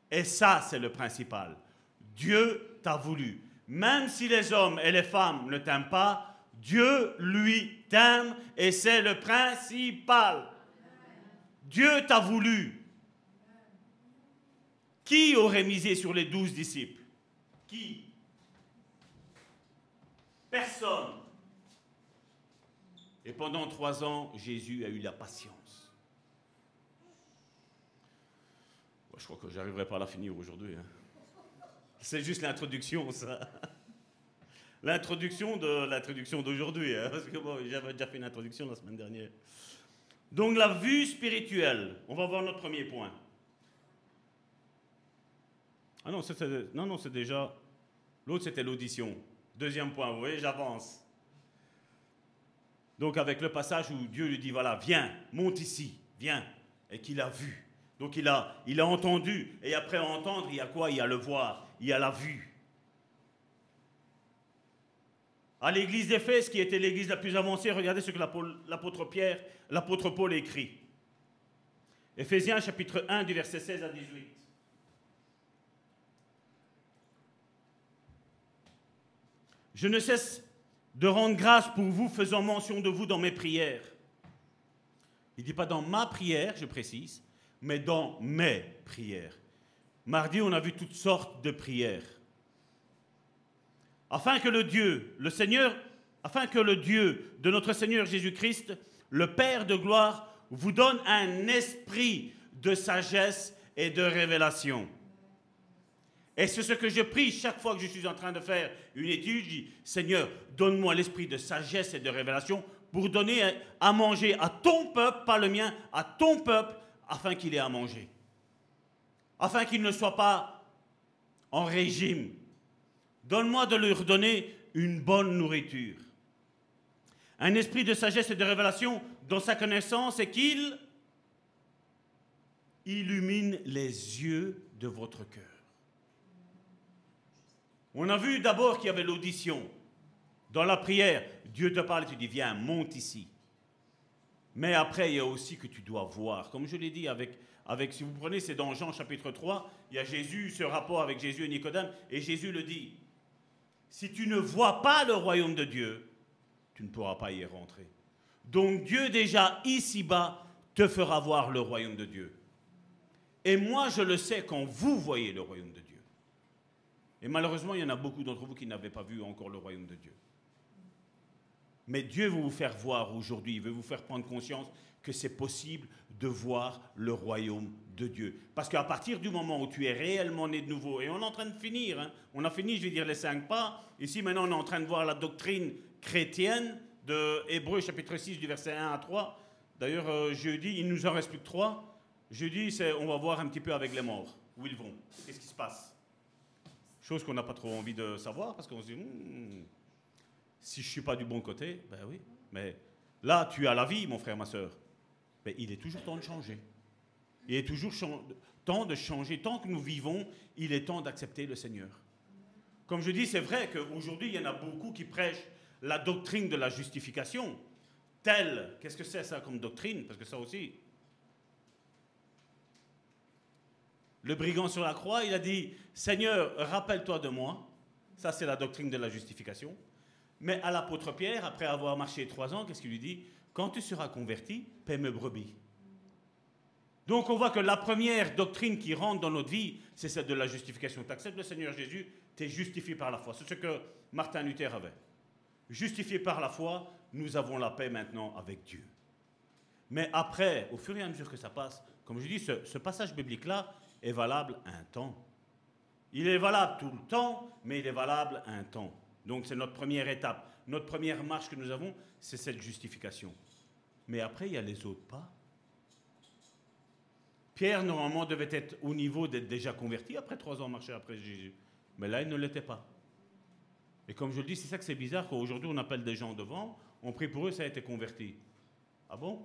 Et ça, c'est le principal. Dieu t'a voulu. Même si les hommes et les femmes ne t'aiment pas, Dieu, lui, t'aime et c'est le principal. Dieu t'a voulu. Qui aurait misé sur les douze disciples? Qui? Personne. Et pendant trois ans, Jésus a eu la patience. Je crois que j'arriverai pas à la finir aujourd'hui. Hein. C'est juste l'introduction, ça. L'introduction de l'introduction d'aujourd'hui, hein, parce que j'avais déjà fait une introduction la semaine dernière. Donc la vue spirituelle, on va voir notre premier point. Ah non, c'est, non, non, c'est déjà. L'autre, c'était l'audition. Deuxième point, vous voyez, j'avance. Donc avec le passage où Dieu lui dit, voilà, viens, monte ici, viens, et qu'il a vu. Donc il a, il a entendu, et après entendre, il y a quoi? Il y a le voir, il y a la vue. À l'église d'Éphèse, qui était l'église la plus avancée, regardez ce que l'apôtre Pierre, l'apôtre Paul écrit. Éphésiens chapitre 1 du verset 16 à 18. Je ne cesse de rendre grâce pour vous, faisant mention de vous dans mes prières. Il ne dit pas dans ma prière, je précise, mais dans mes prières. Mardi, on a vu toutes sortes de prières. Afin que le Dieu, le Seigneur, afin que le Dieu de notre Seigneur Jésus-Christ, le Père de gloire, vous donne un esprit de sagesse et de révélation et c'est ce que je prie chaque fois que je suis en train de faire une étude. Je dis, Seigneur, donne-moi l'esprit de sagesse et de révélation pour donner à manger à ton peuple, pas le mien, à ton peuple, afin qu'il ait à manger. Afin qu'il ne soit pas en régime. Donne-moi de leur donner une bonne nourriture. Un esprit de sagesse et de révélation dans sa connaissance et qu'il illumine les yeux de votre cœur. On a vu d'abord qu'il y avait l'audition. Dans la prière, Dieu te parle et tu dis, viens, monte ici. Mais après, il y a aussi que tu dois voir. Comme je l'ai dit, avec, avec, si vous prenez, c'est dans Jean chapitre 3, il y a Jésus, ce rapport avec Jésus et Nicodème, et Jésus le dit, si tu ne vois pas le royaume de Dieu, tu ne pourras pas y rentrer. Donc Dieu déjà ici-bas te fera voir le royaume de Dieu. Et moi, je le sais quand vous voyez le royaume de Dieu. Et malheureusement, il y en a beaucoup d'entre vous qui n'avaient pas vu encore le royaume de Dieu. Mais Dieu veut vous faire voir aujourd'hui, il veut vous faire prendre conscience que c'est possible de voir le royaume de Dieu. Parce qu'à partir du moment où tu es réellement né de nouveau, et on est en train de finir, hein, on a fini, je vais dire, les cinq pas, ici maintenant on est en train de voir la doctrine chrétienne de Hébreu chapitre 6 du verset 1 à 3. D'ailleurs, euh, jeudi, il nous en reste plus que trois. Jeudi, on va voir un petit peu avec les morts, où ils vont, qu'est-ce qui se passe? Chose qu'on n'a pas trop envie de savoir parce qu'on se dit, hmm, si je ne suis pas du bon côté, ben oui, mais là, tu as la vie, mon frère, ma soeur. Il est toujours temps de changer. Il est toujours temps de changer. Tant que nous vivons, il est temps d'accepter le Seigneur. Comme je dis, c'est vrai qu'aujourd'hui, il y en a beaucoup qui prêchent la doctrine de la justification. Telle, qu'est-ce que c'est ça comme doctrine? Parce que ça aussi, Le brigand sur la croix, il a dit, Seigneur, rappelle-toi de moi. Ça, c'est la doctrine de la justification. Mais à l'apôtre Pierre, après avoir marché trois ans, qu'est-ce qu'il lui dit? Quand tu seras converti, paie mes brebis. Donc on voit que la première doctrine qui rentre dans notre vie, c'est celle de la justification. Tu acceptes le Seigneur Jésus, tu es justifié par la foi. C'est ce que Martin Luther avait. Justifié par la foi, nous avons la paix maintenant avec Dieu. Mais après, au fur et à mesure que ça passe, comme je dis, ce passage biblique-là, est valable un temps. Il est valable tout le temps, mais il est valable un temps. Donc c'est notre première étape. Notre première marche que nous avons, c'est cette justification. Mais après, il y a les autres pas. Pierre, normalement, devait être au niveau d'être déjà converti après trois ans marcher après Jésus. Mais là, il ne l'était pas. Et comme je le dis, c'est ça que c'est bizarre qu'aujourd'hui, on appelle des gens devant, on prie pour eux, ça a été converti. Ah bon?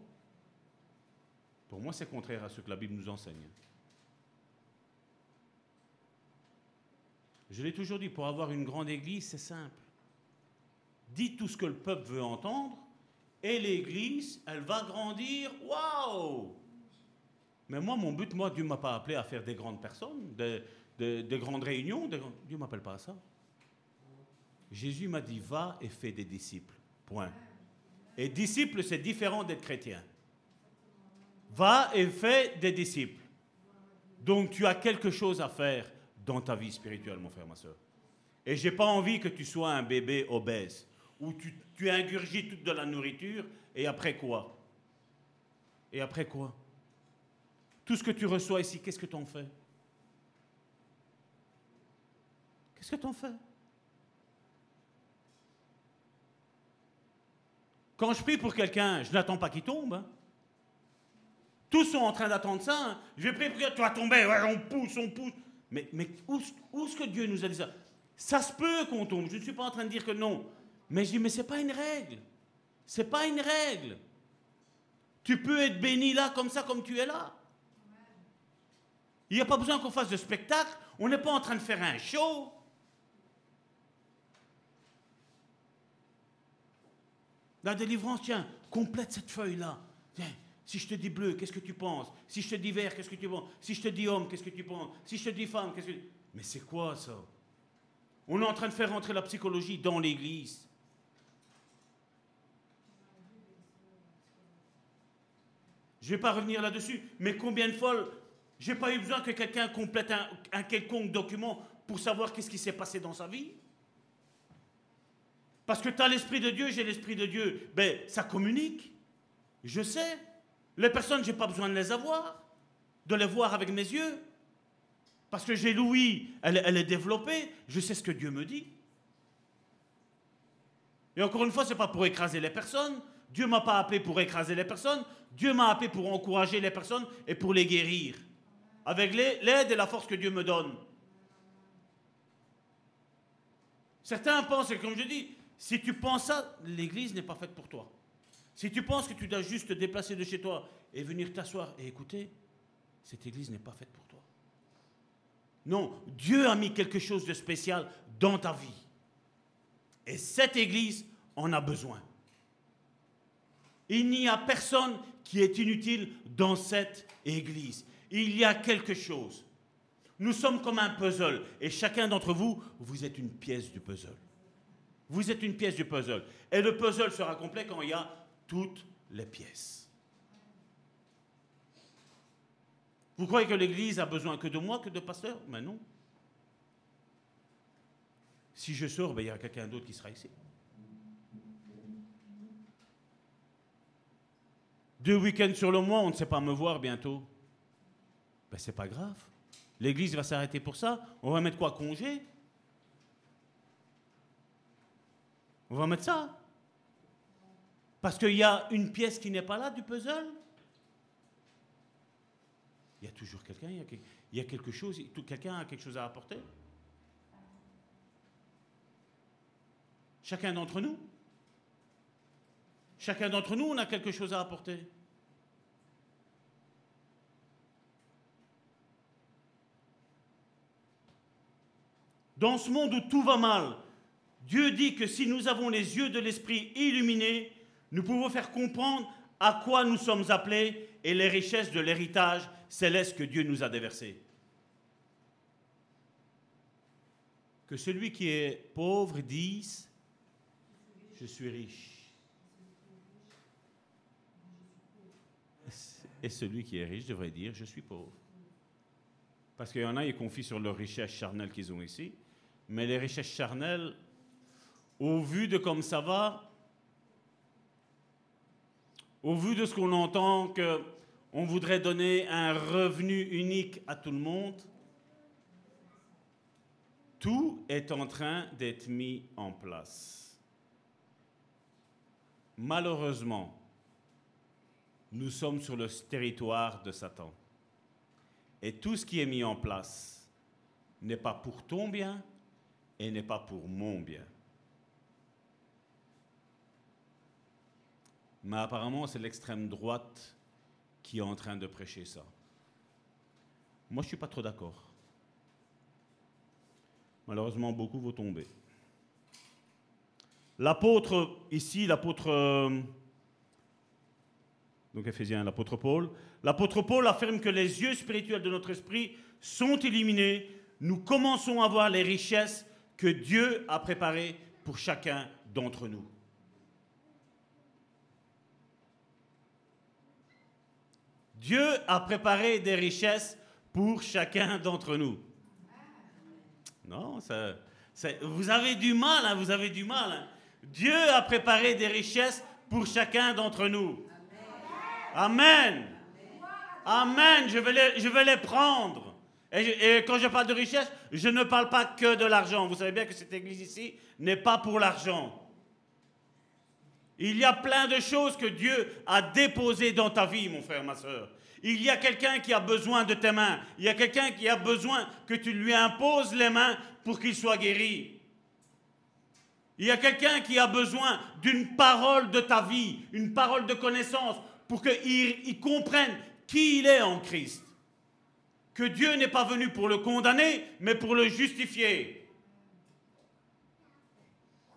Pour moi, c'est contraire à ce que la Bible nous enseigne. Je l'ai toujours dit, pour avoir une grande église, c'est simple. Dis tout ce que le peuple veut entendre, et l'Église, elle va grandir. Waouh Mais moi, mon but, moi, Dieu m'a pas appelé à faire des grandes personnes, des, grandes réunions. Dieu ne m'appelle pas à ça. Jésus m'a dit, va et fais des disciples. Point. Et disciple, c'est différent d'être chrétien. Va et fais des disciples. Donc tu as quelque chose à faire dans ta vie spirituelle, mon frère, ma soeur. Et j'ai pas envie que tu sois un bébé obèse, où tu, tu ingurgites toute de la nourriture, et après quoi? Et après quoi? Tout ce que tu reçois ici, qu'est-ce que tu en fais? Qu'est-ce que tu en fais? Quand je prie pour quelqu'un, je n'attends pas qu'il tombe. Hein. Tous sont en train d'attendre ça. Hein. Je vais prier pour toi, tu tomber, on pousse, on pousse. Mais, où est-ce que Dieu nous a dit ça? Ça se peut qu'on tombe, je ne suis pas en train de dire que non. Mais je dis, mais ce n'est pas une règle. Ce n'est pas une règle. Tu peux être béni là, comme ça, comme tu es là. Il n'y a pas besoin qu'on fasse de spectacle. On n'est pas en train de faire un show. La délivrance, tiens, complète cette feuille-là. Si je te dis bleu, qu'est-ce que tu penses? Si je te dis vert, qu'est-ce que tu penses? Si je te dis homme, qu'est-ce que tu penses? Si je te dis femme, qu'est-ce que tu... Mais c'est quoi ça? On est en train de faire rentrer la psychologie dans l'Église. Je ne vais pas revenir là-dessus, mais combien de fois j'ai pas eu besoin que quelqu'un complète un, un quelconque document pour savoir qu'est-ce qui s'est passé dans sa vie parce que tu as l'Esprit de Dieu, j'ai l'Esprit de Dieu. Ben, ça communique. Je sais. Les personnes, je n'ai pas besoin de les avoir, de les voir avec mes yeux. Parce que j'ai l'ouïe, elle, elle, est développée, je sais ce que Dieu me dit. Et encore une fois, ce n'est pas pour écraser les personnes. Dieu m'a pas appelé pour écraser les personnes. Dieu m'a appelé pour encourager les personnes et pour les guérir. Avec l'aide et la force que Dieu me donne. Certains pensent, et comme je dis, si tu penses ça, l'église n'est pas faite pour toi. Si tu penses que tu dois juste te déplacer de chez toi et venir t'asseoir et écouter, cette église n'est pas faite pour toi. Non, Dieu a mis quelque chose de spécial dans ta vie. Et cette église en a besoin. Il n'y a personne qui est inutile dans cette église. Il y a quelque chose. Nous sommes comme un puzzle et chacun d'entre vous, vous êtes une pièce du puzzle. Vous êtes une pièce du puzzle. Et le puzzle sera complet quand il y a toutes les pièces. Vous croyez que l'Église a besoin que de moi, que de pasteurs? Mais non. Si je sors, ben, il y a quelqu'un d'autre qui sera ici. Deux week-ends sur le mois, on ne sait pas me voir bientôt. Ben, c'est pas grave. L'Église va s'arrêter pour ça. On va mettre quoi Congé? On va mettre ça. Parce qu'il y a une pièce qui n'est pas là du puzzle? Il y a toujours quelqu'un, il, y a quelque chose, quelqu'un a quelque chose à apporter? Chacun d'entre nous? Chacun d'entre nous, on a quelque chose à apporter? Dans ce monde où tout va mal, Dieu dit que si nous avons les yeux de l'esprit illuminés, nous pouvons faire comprendre à quoi nous sommes appelés et les richesses de l'héritage céleste que Dieu nous a déversé. Que celui qui est pauvre dise, je suis riche. Et celui qui est riche devrait dire, je suis pauvre. Parce qu'il y en a, ils confient sur leurs richesses charnelles qu'ils ont ici. Mais les richesses charnelles, au vu de comme ça va, au vu de ce qu'on entend qu'on voudrait donner un revenu unique à tout le monde, tout est en train d'être mis en place. Malheureusement, nous sommes sur le territoire de Satan. Et tout ce qui est mis en place n'est pas pour ton bien et n'est pas pour mon bien. Mais apparemment, c'est l'extrême droite qui est en train de prêcher ça. Moi, je ne suis pas trop d'accord. Malheureusement, beaucoup vont tomber. l'apôtre, ici, l'apôtre, euh, donc Ephésiens, l'apôtre Paul, l'apôtre Paul affirme que les yeux spirituels de notre esprit sont illuminés, nous commençons à voir les richesses que Dieu a préparées pour chacun d'entre nous. Dieu a préparé des richesses pour chacun d'entre nous. Non, ça, vous avez du mal, hein, vous avez du mal. Hein. Dieu a préparé des richesses pour chacun d'entre nous. Amen. Amen. Je vais je vais les prendre. Et, quand je parle de richesse, je ne parle pas que de l'argent. Vous savez bien que cette église ici n'est pas pour l'argent. Il y a plein de choses que Dieu a déposées dans ta vie, mon frère, ma soeur. Il y a quelqu'un qui a besoin de tes mains. Il y a quelqu'un qui a besoin que tu lui imposes les mains pour qu'il soit guéri. Il y a quelqu'un qui a besoin d'une parole de ta vie, une parole de connaissance, pour qu'il comprenne qui il est en Christ. Que Dieu n'est pas venu pour le condamner, mais pour le justifier.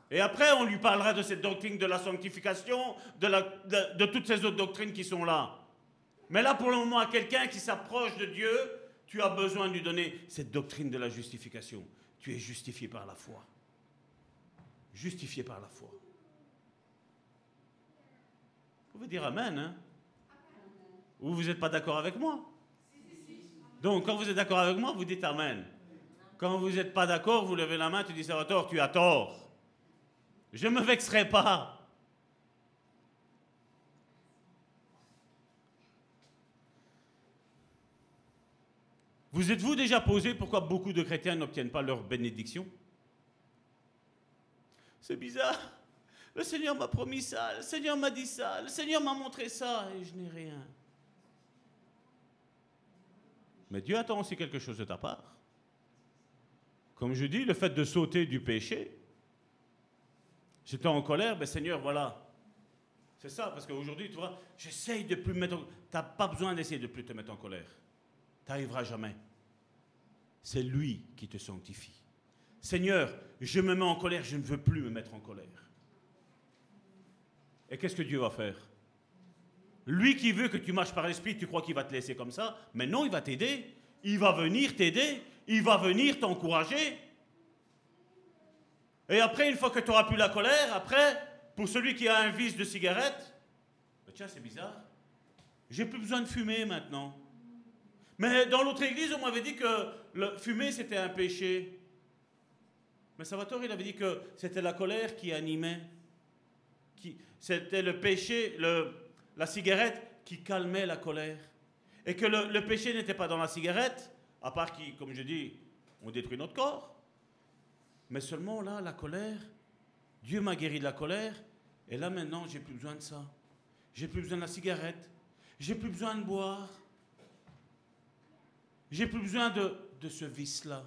Et après, on lui parlera de cette doctrine de la sanctification, de, toutes ces autres doctrines qui sont là. Mais là, pour le moment, à quelqu'un qui s'approche de Dieu, tu as besoin de lui donner cette doctrine de la justification. Tu es justifié par la foi. Justifié par la foi. Vous pouvez dire Amen, hein? Ou vous n'êtes pas d'accord avec moi? Donc, quand vous êtes d'accord avec moi, vous dites Amen. Quand vous n'êtes pas d'accord, vous levez la main, tu dis Salvatore, tu as tort. Je ne me vexerai pas. Vous êtes-vous déjà posé pourquoi beaucoup de chrétiens n'obtiennent pas leur bénédiction? C'est bizarre. Le Seigneur m'a promis ça, le Seigneur m'a dit ça, le Seigneur m'a montré ça et je n'ai rien. Mais Dieu attend aussi quelque chose de ta part. Comme je dis, le fait de sauter du péché, J'étais en colère, ben Seigneur, voilà. C'est ça, parce qu'aujourd'hui, tu vois, j'essaye de plus me mettre en... Tu n'as pas besoin d'essayer de plus te mettre en colère. Tu n'arriveras jamais. C'est lui qui te sanctifie. Seigneur, je me mets en colère, je ne veux plus me mettre en colère. Et qu'est-ce que Dieu va faire? Lui qui veut que tu marches par l'esprit, tu crois qu'il va te laisser comme ça Mais non, il va t'aider. Il va venir t'aider. Il va venir t'encourager. Et après, une fois que tu auras plus la colère, après, pour celui qui a un vice de cigarette, bah, tiens, c'est bizarre. J'ai plus besoin de fumer maintenant. Mais dans l'autre église, on m'avait dit que fumer, c'était un péché. Mais Salvatore, il avait dit que c'était la colère qui animait. Qui, c'était le péché, le, la cigarette qui calmait la colère. Et que le, péché n'était pas dans la cigarette, à part qui, comme je dis, on détruit notre corps. Mais seulement là, la colère, Dieu m'a guéri de la colère, et là maintenant, j'ai plus besoin de ça. J'ai plus besoin de la cigarette. J'ai plus besoin de boire. J'ai plus besoin de, de ce vice-là.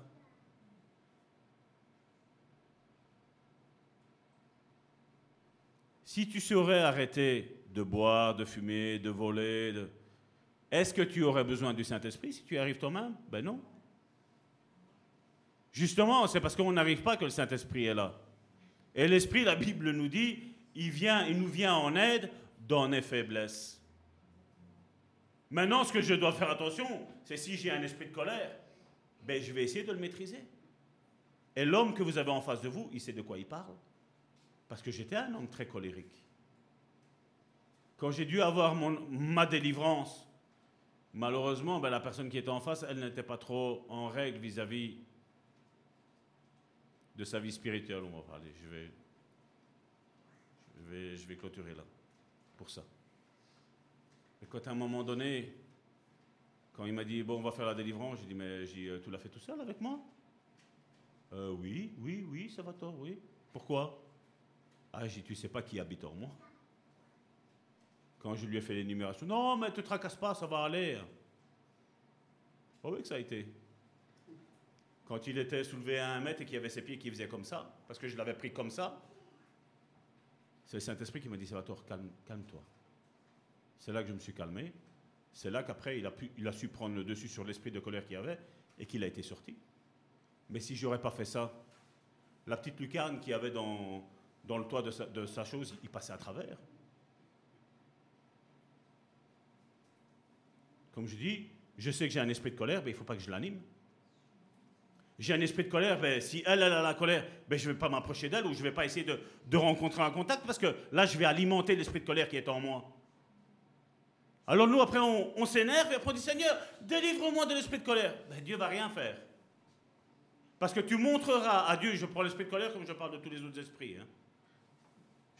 Si tu serais arrêté de boire, de fumer, de voler, est-ce que tu aurais besoin du Saint-Esprit si tu arrives toi-même? Ben non. Justement, c'est parce qu'on n'arrive pas que le Saint-Esprit est là. Et l'Esprit, la Bible nous dit, il, vient, il nous vient en aide dans nos faiblesses. Maintenant, ce que je dois faire attention, c'est si j'ai un esprit de colère, ben, je vais essayer de le maîtriser. Et l'homme que vous avez en face de vous, il sait de quoi il parle. Parce que j'étais un homme très colérique. Quand j'ai dû avoir ma délivrance, malheureusement, ben, la personne qui était en face, elle n'était pas trop en règle vis-à-vis de sa vie spirituelle, on va parler. Je vais, je vais, je vais clôturer là, pour ça. Et quand à un moment donné, quand il m'a dit, bon, on va faire la délivrance, j'ai dit, mais j'ai, euh, tu l'as fait tout seul avec moi? Euh, Oui, oui, oui, ça va tort, oui. Pourquoi? Ah, j'ai dit, tu sais pas qui habite en moi. Quand je lui ai fait l'énumération, non, mais te tracasse pas, ça va aller. Oh oui que ça a été quand il était soulevé à un mètre et qu'il avait ses pieds qui faisaient comme ça, parce que je l'avais pris comme ça, c'est le Saint-Esprit qui m'a dit Salvatore, calme, calme-toi. C'est là que je me suis calmé. C'est là qu'après, il a, il a su prendre le dessus sur l'esprit de colère qu'il avait et qu'il a été sorti. Mais si j'aurais pas fait ça, la petite lucarne qu'il avait dans, dans le toit de sa chose, il passait à travers. Comme je dis, je sais que j'ai un esprit de colère, mais il ne faut pas que je l'anime. J'ai un esprit de colère, ben, si elle, a la colère, ben, je ne vais pas m'approcher d'elle ou je ne vais pas essayer de, rencontrer un contact parce que là, je vais alimenter l'esprit de colère qui est en moi. Alors nous, après, on, s'énerve et après on dit Seigneur, délivre-moi de l'esprit de colère. Ben, Dieu va rien faire. Parce que tu montreras à Dieu, je prends l'esprit de colère comme je parle de tous les autres esprits. Hein.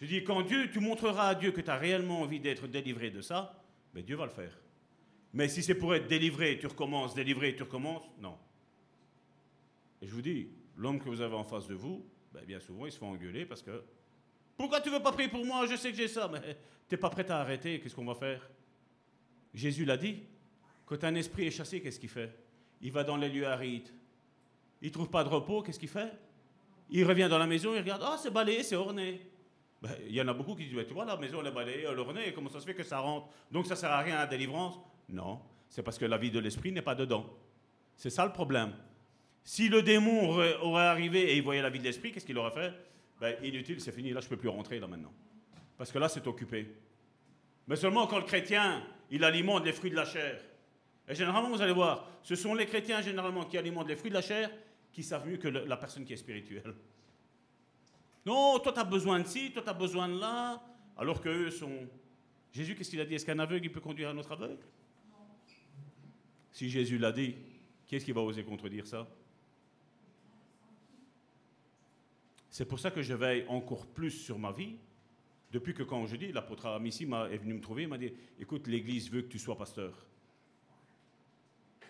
Je dis, quand Dieu, tu montreras à Dieu que tu as réellement envie d'être délivré de ça, ben Dieu va le faire. Mais si c'est pour être délivré, tu recommences, délivré, tu recommences, non. Et je vous dis, l'homme que vous avez en face de vous, ben bien souvent, il se fait engueuler parce que pourquoi tu veux pas prier pour moi? Je sais que j'ai ça, mais tu n'es pas prêt à arrêter, qu'est-ce qu'on va faire? Jésus l'a dit. Quand un esprit est chassé, qu'est-ce qu'il fait? Il va dans les lieux arides. Il trouve pas de repos, qu'est-ce qu'il fait? Il revient dans la maison, il regarde, ah, c'est balayé, c'est orné. Ben, il y en a beaucoup qui disent, tu vois, la maison, elle est balayée, elle est ornée, comment ça se fait que ça rentre? Donc ça ne sert à rien à la délivrance Non, c'est parce que la vie de l'esprit n'est pas dedans. C'est ça le problème. Si le démon aurait, arrivé et il voyait la vie de l'esprit, qu'est-ce qu'il aurait fait? Ben, Inutile, c'est fini, là je ne peux plus rentrer là maintenant. Parce que là c'est occupé. Mais seulement quand le chrétien, il alimente les fruits de la chair. Et généralement, vous allez voir, ce sont les chrétiens généralement qui alimentent les fruits de la chair qui savent mieux que la personne qui est spirituelle. Non, toi tu as besoin de ci, toi tu as besoin de là, alors qu'eux sont... Jésus, qu'est-ce qu'il a dit? Est-ce qu'un aveugle il peut conduire un autre aveugle? Si Jésus l'a dit, qui est-ce qui va oser contredire ça? C'est pour ça que je veille encore plus sur ma vie. Depuis que quand je dis, l'apôtre Amici est venu me trouver, il m'a dit, écoute, l'Église veut que tu sois pasteur.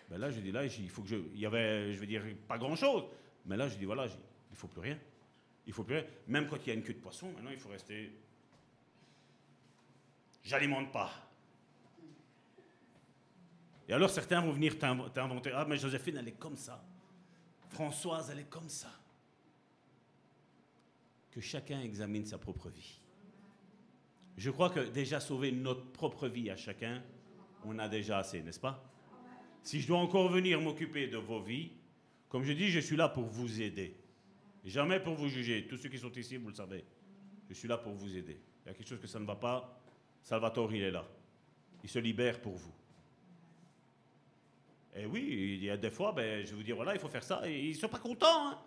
Ben là, je dis, là, il faut que je... Il y avait, je veux dire, pas grand-chose. Mais là, je dis, voilà, il faut plus rien. Il faut plus rien. Même quand il y a une queue de poisson, maintenant, il faut rester... J'alimente pas. Et alors, certains vont venir t'inventer, ah, mais Joséphine, elle est comme ça. Françoise, elle est comme ça que chacun examine sa propre vie. Je crois que déjà sauver notre propre vie à chacun, on a déjà assez, n'est-ce pas? Si je dois encore venir m'occuper de vos vies, comme je dis, je suis là pour vous aider. Jamais pour vous juger. Tous ceux qui sont ici, vous le savez. Je suis là pour vous aider. Il y a quelque chose que ça ne va pas, Salvatore, il est là. Il se libère pour vous. Et oui, il y a des fois, ben, je vous dire, voilà, il faut faire ça. Et ils ne sont pas contents. Hein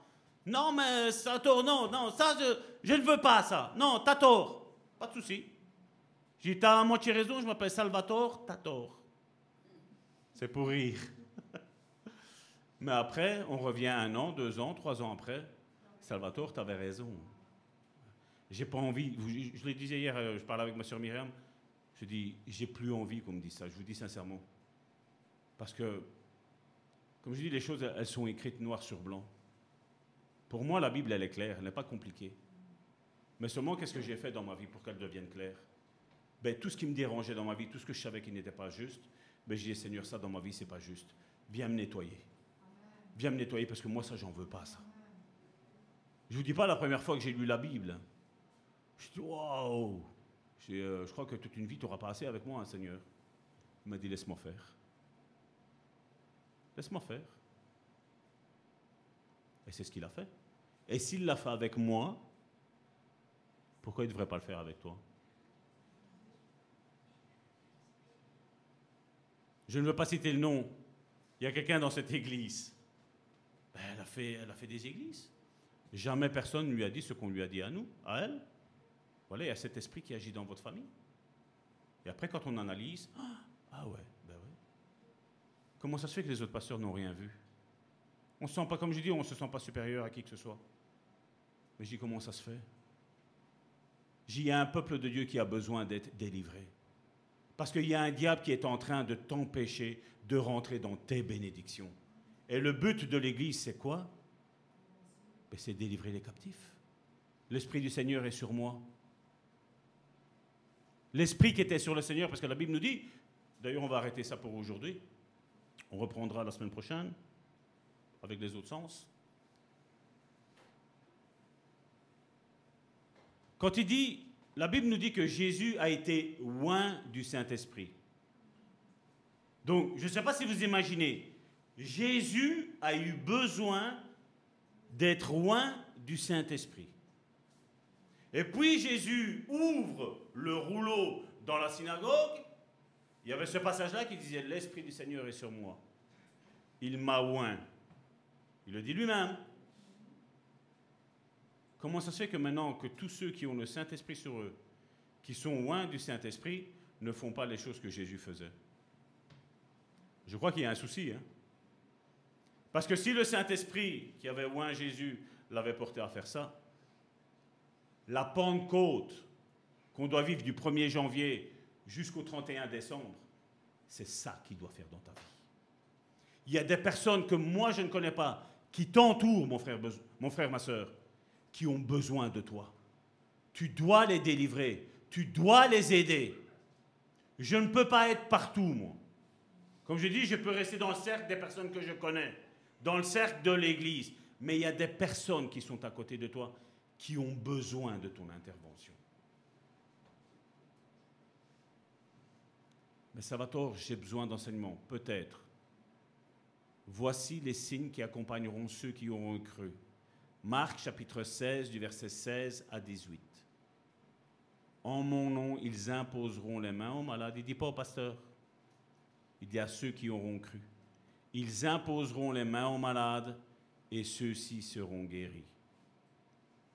non, mais ça tort, non, non, ça, je, ne veux pas ça. Non, t'as tort. Pas de souci. J'ai t'as à moitié raison, je m'appelle Salvatore, t'as tort. C'est pour rire. mais après, on revient un an, deux ans, trois ans après. Salvatore, t'avais raison. J'ai pas envie, je, je le disais hier, euh, je parlais avec ma soeur Myriam, je dis, j'ai plus envie qu'on me dise ça, je vous dis sincèrement. Parce que, comme je dis, les choses, elles sont écrites noir sur blanc. Pour moi, la Bible, elle est claire, elle n'est pas compliquée. Mais seulement, qu'est-ce que j'ai fait dans ma vie pour qu'elle devienne claire? Ben, Tout ce qui me dérangeait dans ma vie, tout ce que je savais qui n'était pas juste, ben, j'ai dit, Seigneur, ça dans ma vie, c'est pas juste. Viens me nettoyer. Viens me nettoyer parce que moi, ça, j'en veux pas, ça. Je ne vous dis pas la première fois que j'ai lu la Bible. Je dis, waouh euh, Je crois que toute une vie, tu n'auras pas assez avec moi, hein, Seigneur. Il m'a dit, laisse-moi faire. Laisse-moi faire. Et c'est ce qu'il a fait. Et s'il l'a fait avec moi, pourquoi il ne devrait pas le faire avec toi? Je ne veux pas citer le nom. Il y a quelqu'un dans cette église. Ben, elle, a fait, elle a fait des églises. Jamais personne ne lui a dit ce qu'on lui a dit à nous, à elle. Voilà, il y a cet esprit qui agit dans votre famille. Et après, quand on analyse, ah, ah ouais, ouais. Comment ça se fait que les autres pasteurs n'ont rien vu? On se sent pas, comme je dis, on ne se sent pas supérieur à qui que ce soit. Mais je dis comment ça se fait? J'y a un peuple de Dieu qui a besoin d'être délivré. Parce qu'il y a un diable qui est en train de t'empêcher de rentrer dans tes bénédictions. Et le but de l'Église, c'est quoi? Ben, C'est délivrer les captifs. L'Esprit du Seigneur est sur moi. L'Esprit qui était sur le Seigneur, parce que la Bible nous dit, d'ailleurs on va arrêter ça pour aujourd'hui, on reprendra la semaine prochaine avec les autres sens. Quand il dit, la Bible nous dit que Jésus a été loin du Saint-Esprit. Donc, je ne sais pas si vous imaginez, Jésus a eu besoin d'être loin du Saint-Esprit. Et puis Jésus ouvre le rouleau dans la synagogue. Il y avait ce passage-là qui disait L'Esprit du Seigneur est sur moi. Il m'a oint. Il le dit lui-même. Comment ça se fait que maintenant que tous ceux qui ont le Saint-Esprit sur eux, qui sont loin du Saint-Esprit, ne font pas les choses que Jésus faisait? Je crois qu'il y a un souci. Hein Parce que si le Saint-Esprit qui avait oint Jésus l'avait porté à faire ça, la Pentecôte qu'on doit vivre du 1er janvier jusqu'au 31 décembre, c'est ça qu'il doit faire dans ta vie. Il y a des personnes que moi je ne connais pas qui t'entourent, mon frère, mon frère, ma soeur, qui ont besoin de toi. Tu dois les délivrer, tu dois les aider. Je ne peux pas être partout, moi. Comme je dis, je peux rester dans le cercle des personnes que je connais, dans le cercle de l'Église, mais il y a des personnes qui sont à côté de toi qui ont besoin de ton intervention. Mais Salvatore, j'ai besoin d'enseignement, peut-être. Voici les signes qui accompagneront ceux qui auront cru. Marc chapitre 16 du verset 16 à 18. En mon nom, ils imposeront les mains aux malades. Il ne dit pas au pasteur. Il dit à ceux qui auront cru. Ils imposeront les mains aux malades et ceux-ci seront guéris.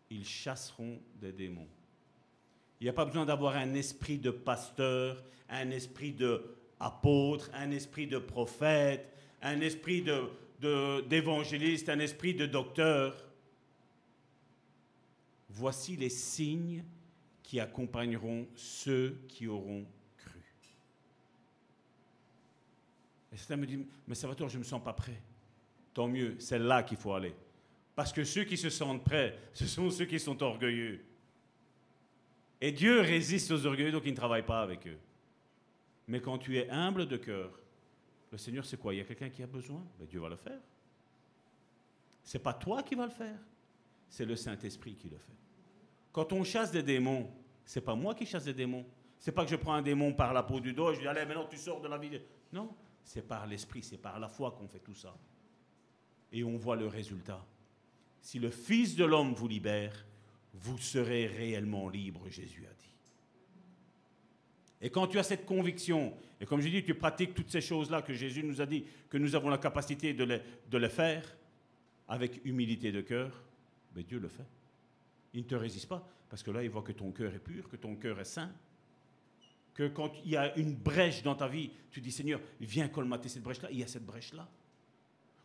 Ils chasseront des démons. Il n'y a pas besoin d'avoir un esprit de pasteur, un esprit d'apôtre, un esprit de prophète, un esprit d'évangéliste, de, un esprit de docteur. Voici les signes qui accompagneront ceux qui auront cru. Et certains me disent, mais Salvatore, je ne me sens pas prêt. Tant mieux, c'est là qu'il faut aller. Parce que ceux qui se sentent prêts, ce sont ceux qui sont orgueilleux. Et Dieu résiste aux orgueilleux, donc il ne travaille pas avec eux. Mais quand tu es humble de cœur, le Seigneur, c'est quoi? Il y a quelqu'un qui a besoin? Ben, Dieu va le faire. Ce n'est pas toi qui vas le faire, c'est le Saint-Esprit qui le fait. Quand on chasse des démons, c'est pas moi qui chasse des démons. C'est pas que je prends un démon par la peau du dos et je dis allez maintenant tu sors de la vie. Non, c'est par l'esprit, c'est par la foi qu'on fait tout ça. Et on voit le résultat. Si le Fils de l'homme vous libère, vous serez réellement libre, Jésus a dit. Et quand tu as cette conviction, et comme je dis, tu pratiques toutes ces choses-là que Jésus nous a dit, que nous avons la capacité de les, faire, avec humilité de cœur, mais Dieu le fait. Il ne te résiste pas, parce que là, il voit que ton cœur est pur, que ton cœur est saint, que quand il y a une brèche dans ta vie, tu dis, Seigneur, viens colmater cette brèche-là, il y a cette brèche-là.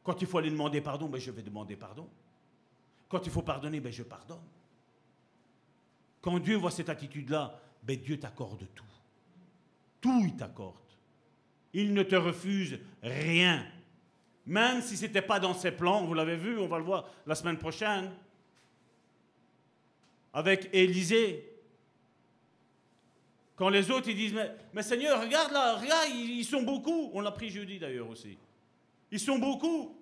Quand il faut aller demander pardon, ben je vais demander pardon. Quand il faut pardonner, ben je pardonne. Quand Dieu voit cette attitude-là, ben Dieu t'accorde tout. Tout il t'accorde. Il ne te refuse rien. Même si ce n'était pas dans ses plans, vous l'avez vu, on va le voir la semaine prochaine, avec Élisée. Quand les autres disent mais, Seigneur, regarde là, regarde, ils, sont beaucoup. On l'a pris jeudi d'ailleurs aussi. Ils sont beaucoup.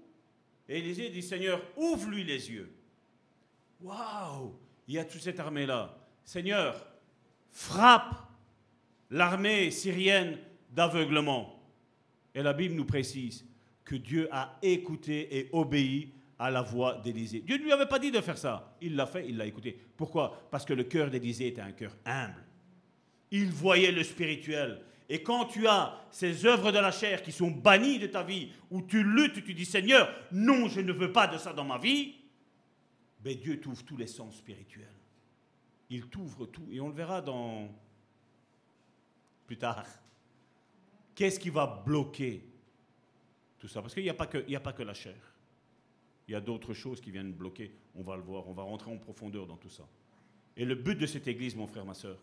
Et Élisée dit Seigneur, ouvre-lui les yeux. Waouh Il y a toute cette armée-là. Seigneur, frappe l'armée syrienne d'aveuglement. Et la Bible nous précise que Dieu a écouté et obéi à la voix d'Élisée. Dieu ne lui avait pas dit de faire ça. Il l'a fait, il l'a écouté. Pourquoi? Parce que le cœur d'Élisée était un cœur humble. Il voyait le spirituel. Et quand tu as ces œuvres de la chair qui sont bannies de ta vie, où tu luttes, tu dis Seigneur, non, je ne veux pas de ça dans ma vie, ben Dieu t'ouvre tous les sens spirituels il t'ouvre tout. Et on le verra dans plus tard. Qu'est-ce qui va bloquer tout ça? Parce qu'il n'y a, pas que, a pas que la chair. Il y a d'autres choses qui viennent bloquer. On va le voir. On va rentrer en profondeur dans tout ça. Et le but de cette église, mon frère, ma soeur,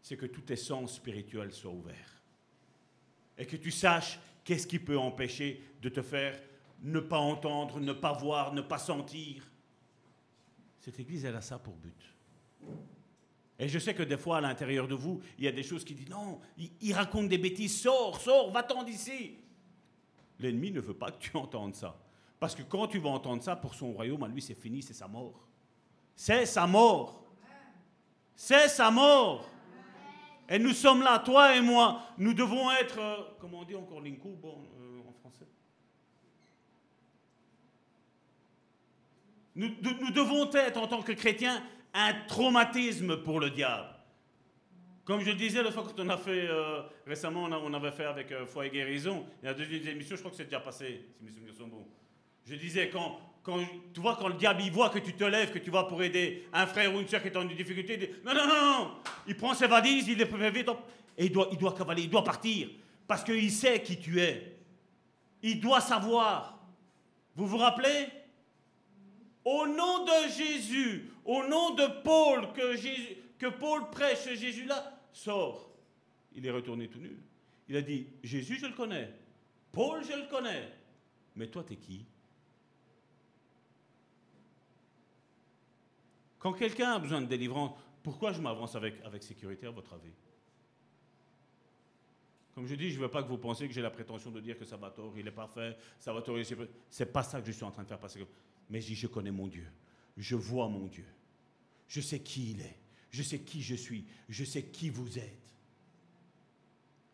c'est que tous tes sens spirituels soient ouverts. Et que tu saches qu'est-ce qui peut empêcher de te faire ne pas entendre, ne pas voir, ne pas sentir. Cette église, elle a ça pour but. Et je sais que des fois, à l'intérieur de vous, il y a des choses qui disent non, il, raconte des bêtises, sors, sors, va-t'en d'ici. L'ennemi ne veut pas que tu entendes ça. Parce que quand tu vas entendre ça, pour son royaume, à lui, c'est fini, c'est sa mort. C'est sa mort. C'est sa mort. Et nous sommes là, toi et moi. Nous devons être, euh, comment on dit encore l'incou bon, euh, en français nous, nous devons être, en tant que chrétiens, un traumatisme pour le diable. Comme je le disais la fois quand on a fait, euh, récemment, on, avait fait avec euh, Foi et Guérison, il y a deux émissions, je crois que c'est déjà passé, si mes souvenirs sont bons. Je disais, quand, quand, tu vois, quand le diable il voit que tu te lèves, que tu vas pour aider un frère ou une soeur qui est en difficulté, il dit, non, non, non, non, il prend ses valises, il les fait vite, et il doit, il doit cavaler, il doit partir, parce qu'il sait qui tu es. Il doit savoir. Vous vous rappelez? Au nom de Jésus, au nom de Paul, que, Paul prêche, Jésus-là sort. Il est retourné tout nu. Il a dit, Jésus, je le connais. Paul, je le connais. Mais toi, t'es qui? Quand quelqu'un a besoin de délivrance, pourquoi je m'avance avec, sécurité, à votre avis? Comme je dis, je ne veux pas que vous pensiez que j'ai la prétention de dire que Salvatore, il est parfait, Salvatore, c'est pas ça que je suis en train de faire passer. Mais je dis, je connais mon Dieu. Je vois mon Dieu. Je sais qui il est. Je sais qui je suis. Je sais qui vous êtes.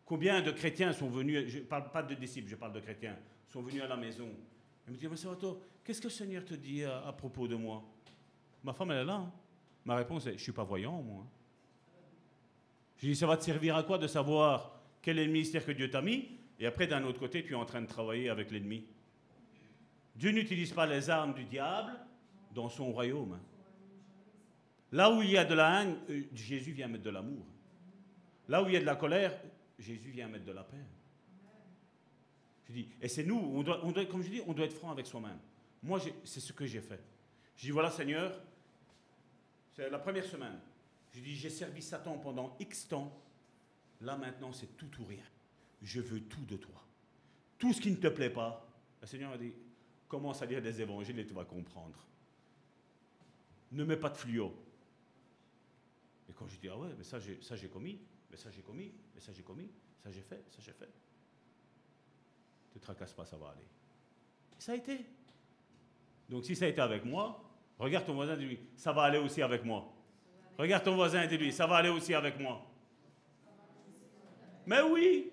Combien de chrétiens sont venus, je ne parle pas de disciples, je parle de chrétiens, sont venus à la maison. Ils me disent, mais Salvatore, qu'est-ce que le Seigneur te dit à propos de moi? Ma femme, elle est là. Hein. Ma réponse est, je ne suis pas voyant, moi. Je dis, ça va te servir à quoi de savoir quel est le ministère que Dieu t'a mis Et après, d'un autre côté, tu es en train de travailler avec l'ennemi? Dieu n'utilise pas les armes du diable dans son royaume. Là où il y a de la haine, euh, Jésus vient mettre de l'amour. Là où il y a de la colère, Jésus vient mettre de la paix. Je dis, et c'est nous, on doit, on doit, comme je dis, on doit être franc avec soi-même. Moi, c'est ce que j'ai fait. Je dis, voilà Seigneur, c'est la première semaine. Je dis, j'ai servi Satan pendant X temps. Là maintenant, c'est tout ou rien. Je veux tout de toi. Tout ce qui ne te plaît pas, le Seigneur a dit, commence à lire des évangiles et tu vas comprendre. Ne mets pas de fluo. Et quand je dis, ah ouais, mais ça j'ai, commis, mais ça j'ai commis, mais ça j'ai commis, ça j'ai fait, ça j'ai fait. Ne te tracasse pas, ça va aller. Ça a été. Donc si ça a été avec moi, Regarde ton voisin et dis-lui, ça va aller aussi avec moi. Regarde ton voisin et dis-lui, ça va aller aussi avec moi. Mais oui.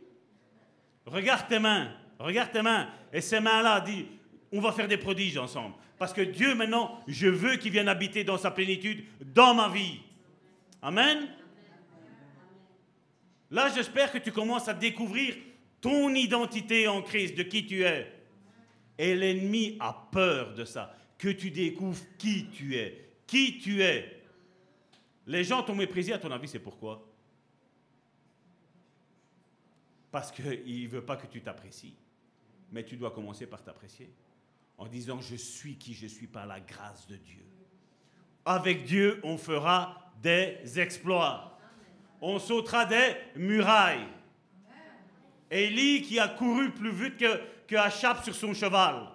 Regarde tes mains. Regarde tes mains. Et ces mains-là, dis, on va faire des prodiges ensemble. Parce que Dieu, maintenant, je veux qu'il vienne habiter dans sa plénitude dans ma vie. Amen? Là, j'espère que tu commences à découvrir ton identité en Christ, de qui tu es. Et l'ennemi a peur de ça que tu découvres qui tu es. Qui tu es. Les gens t'ont méprisé, à ton avis, c'est pourquoi? Parce qu'il ne veut pas que tu t'apprécies. Mais tu dois commencer par t'apprécier. En disant, je suis qui je suis par la grâce de Dieu. Avec Dieu, on fera des exploits. On sautera des murailles. Élie qui a couru plus vite que, que Achab sur son cheval.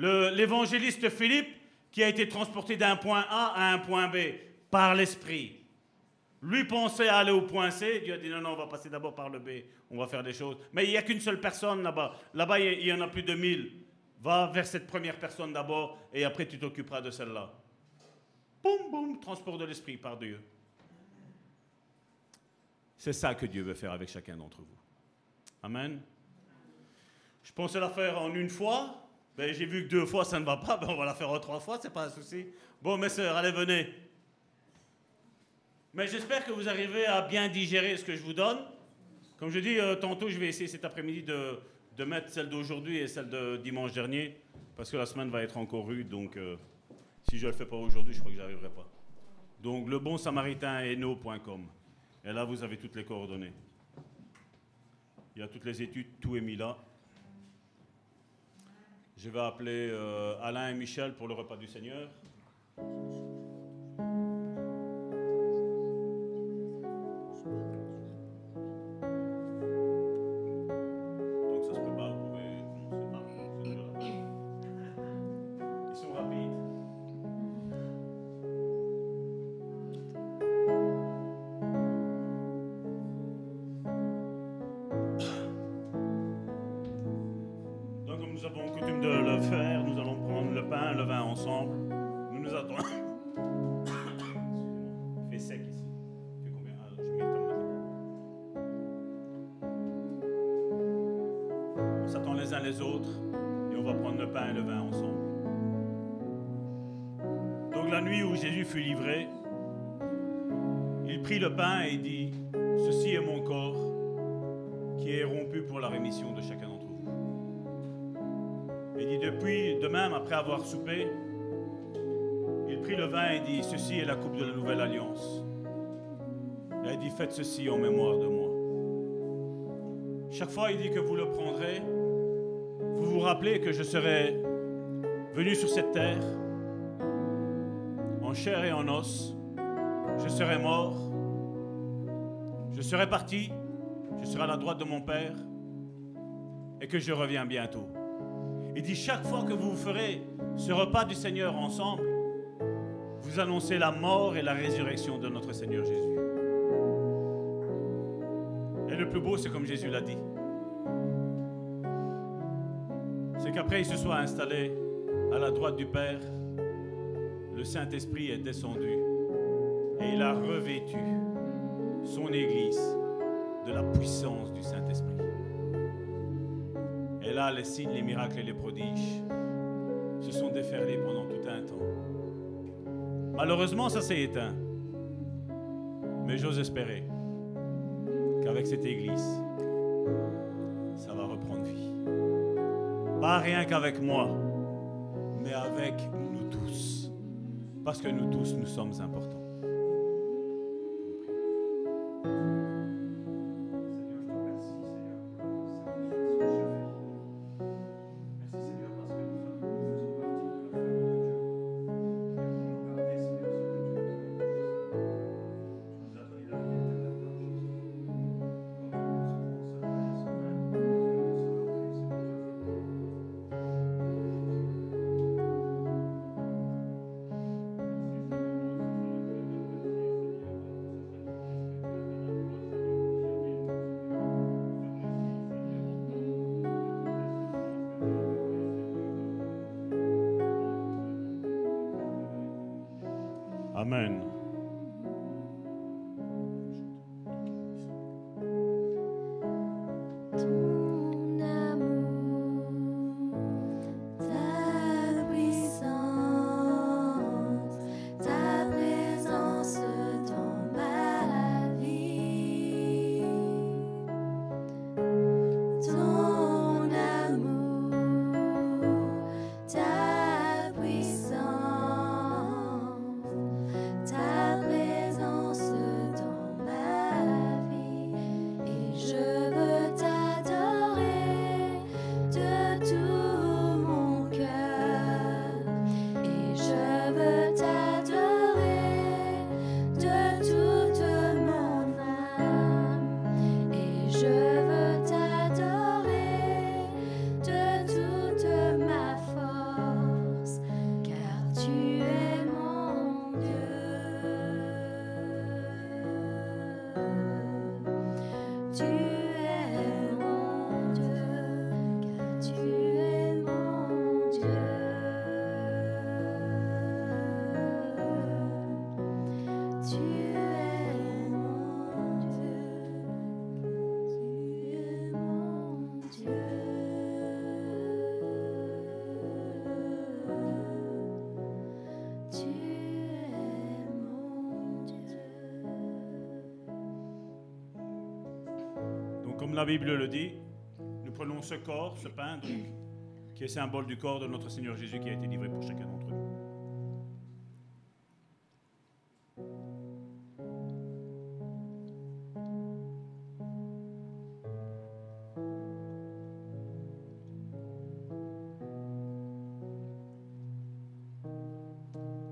l'évangéliste Philippe qui a été transporté d'un point A à un point B par l'Esprit. Lui pensait aller au point C, Dieu a dit non, non, on va passer d'abord par le B, on va faire des choses. Mais il n'y a qu'une seule personne là-bas. Là-bas, il y en a plus de mille. Va vers cette première personne d'abord et après tu t'occuperas de celle-là. Boum, boum, transport de l'Esprit par Dieu. C'est ça que Dieu veut faire avec chacun d'entre vous. Amen. Je pensais la faire en une fois, ben, j'ai vu que deux fois ça ne va pas, ben, on va la faire en trois fois, c'est pas un souci. Bon, mes sœurs, allez, venez. Mais j'espère que vous arrivez à bien digérer ce que je vous donne. Comme je dis, euh, tantôt, je vais essayer cet après-midi de, de, mettre celle d'aujourd'hui et celle de dimanche dernier, parce que la semaine va être encore rude, donc euh, si je ne le fais pas aujourd'hui, je crois que je n'arriverai pas. Donc, le bon. Et là, vous avez toutes les coordonnées. Il y a toutes les études, tout est mis là. Je vais appeler euh, Alain et Michel pour le repas du Seigneur. Il prit le vin et dit, Ceci est la coupe de la nouvelle alliance. Et il dit, Faites ceci en mémoire de moi. Chaque fois, il dit que vous le prendrez, vous vous rappelez que je serai venu sur cette terre, en chair et en os, je serai mort, je serai parti, je serai à la droite de mon Père, et que je reviens bientôt. Il dit, chaque fois que vous ferez ce repas du Seigneur ensemble, vous annoncez la mort et la résurrection de notre Seigneur Jésus. Et le plus beau, c'est comme Jésus l'a dit. C'est qu'après il se soit installé à la droite du Père, le Saint-Esprit est descendu et il a revêtu son Église de la puissance du Saint-Esprit. Et là, les signes, les miracles et les prodiges se sont déferlés pendant tout un temps. Malheureusement, ça s'est éteint. Mais j'ose espérer qu'avec cette Église, ça va reprendre vie. Pas rien qu'avec moi, mais avec nous tous. Parce que nous tous, nous sommes importants. La Bible le dit, nous prenons ce corps, ce pain, qui est symbole du corps de notre Seigneur Jésus qui a été livré pour chacun d'entre nous.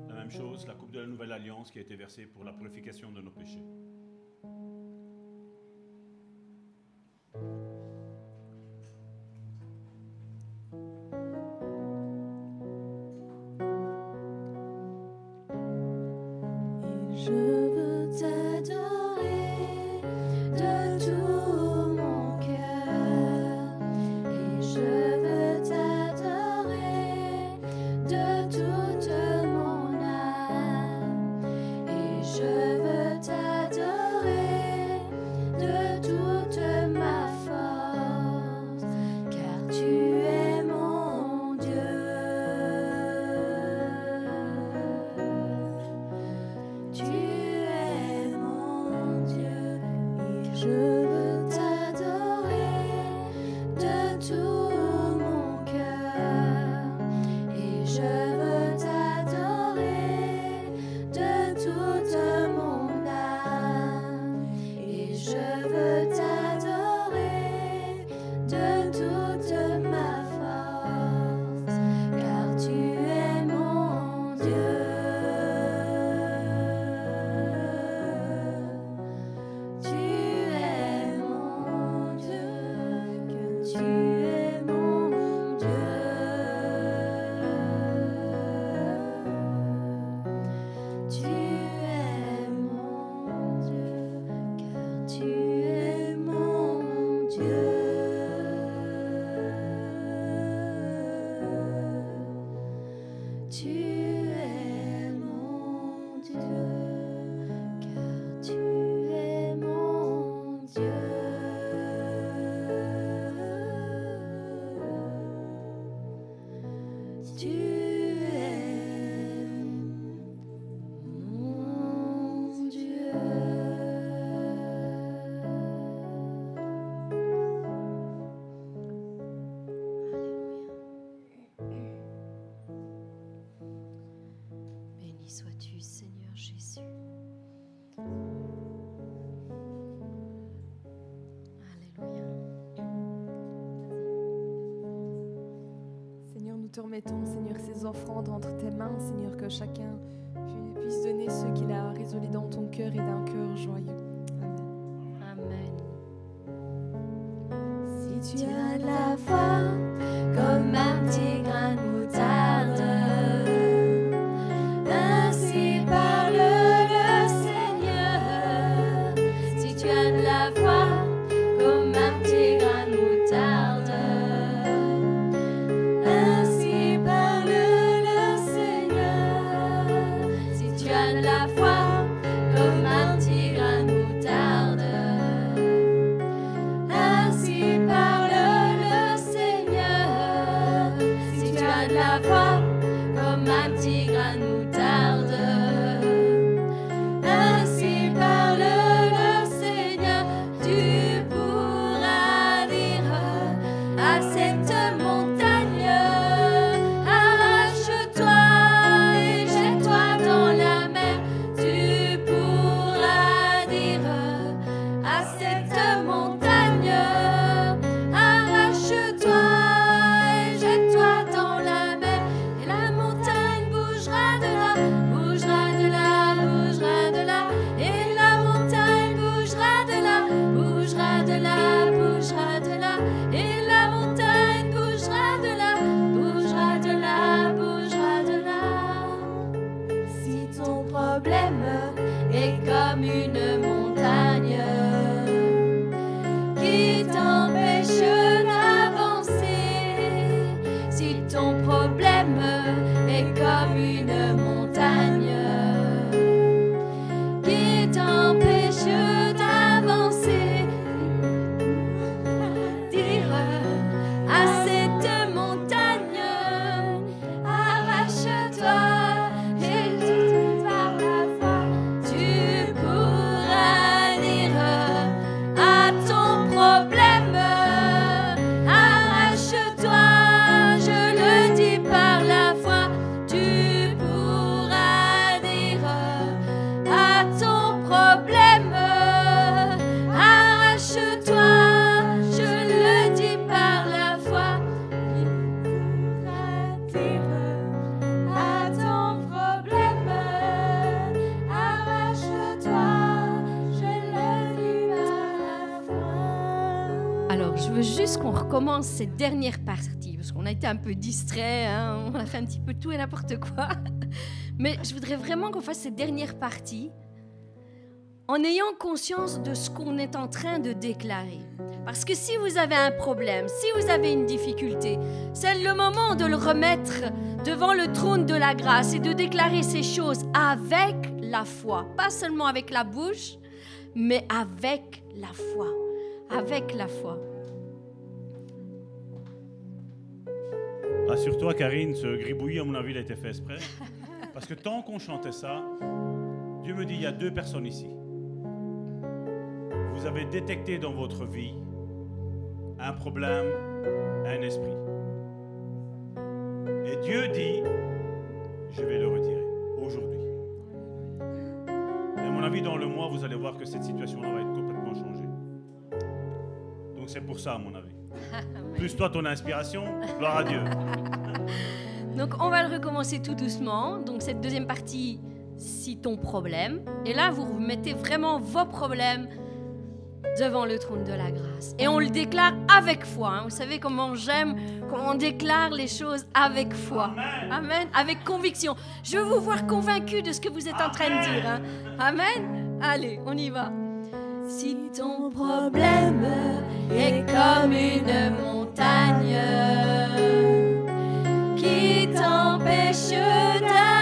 La même chose, la coupe de la nouvelle alliance qui a été versée pour la purification de nos péchés. Te Seigneur, ces offrandes entre tes mains, Seigneur, que chacun pu- puisse donner ce qu'il a résolu dans ton cœur et d'un cœur joyeux. Cette dernière partie, parce qu'on a été un peu distrait, hein, on a fait un petit peu tout et n'importe quoi. Mais je voudrais vraiment qu'on fasse cette dernière partie en ayant conscience de ce qu'on est en train de déclarer. Parce que si vous avez un problème, si vous avez une difficulté, c'est le moment de le remettre devant le trône de la grâce et de déclarer ces choses avec la foi. Pas seulement avec la bouche, mais avec la foi. Avec la foi. Rassure-toi, Karine, ce gribouillis, à mon avis, il a été fait exprès. Parce que tant qu'on chantait ça, Dieu me dit il y a deux personnes ici. Vous avez détecté dans votre vie un problème, un esprit. Et Dieu dit je vais le retirer aujourd'hui. Et à mon avis, dans le mois, vous allez voir que cette situation-là va être complètement changée. Donc c'est pour ça, à mon avis. Plus toi, ton inspiration, gloire à Dieu. Donc on va le recommencer tout doucement. Donc cette deuxième partie, si ton problème. Et là, vous mettez vraiment vos problèmes devant le trône de la grâce. Et on le déclare avec foi. hein. Vous savez comment j'aime, comment on déclare les choses avec foi. Amen. Avec conviction. Je veux vous voir convaincu de ce que vous êtes en train de dire. hein. Amen. Allez, on y va. Si ton problème est comme une montagne qui t'empêche d'avancer.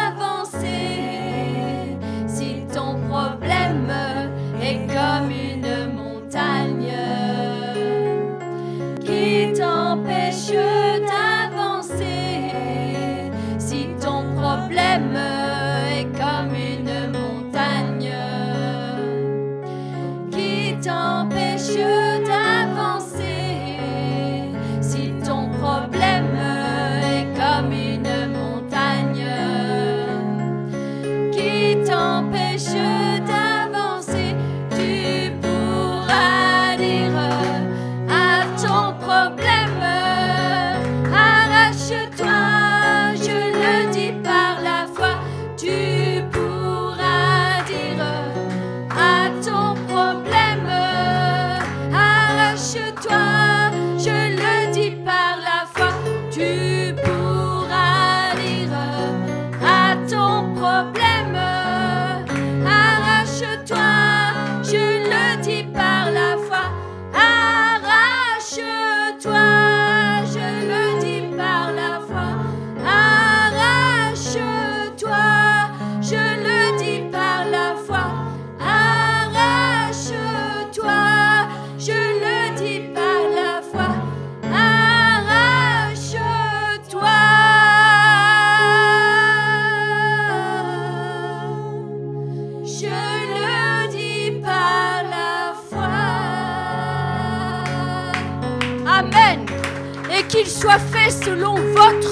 Selon votre.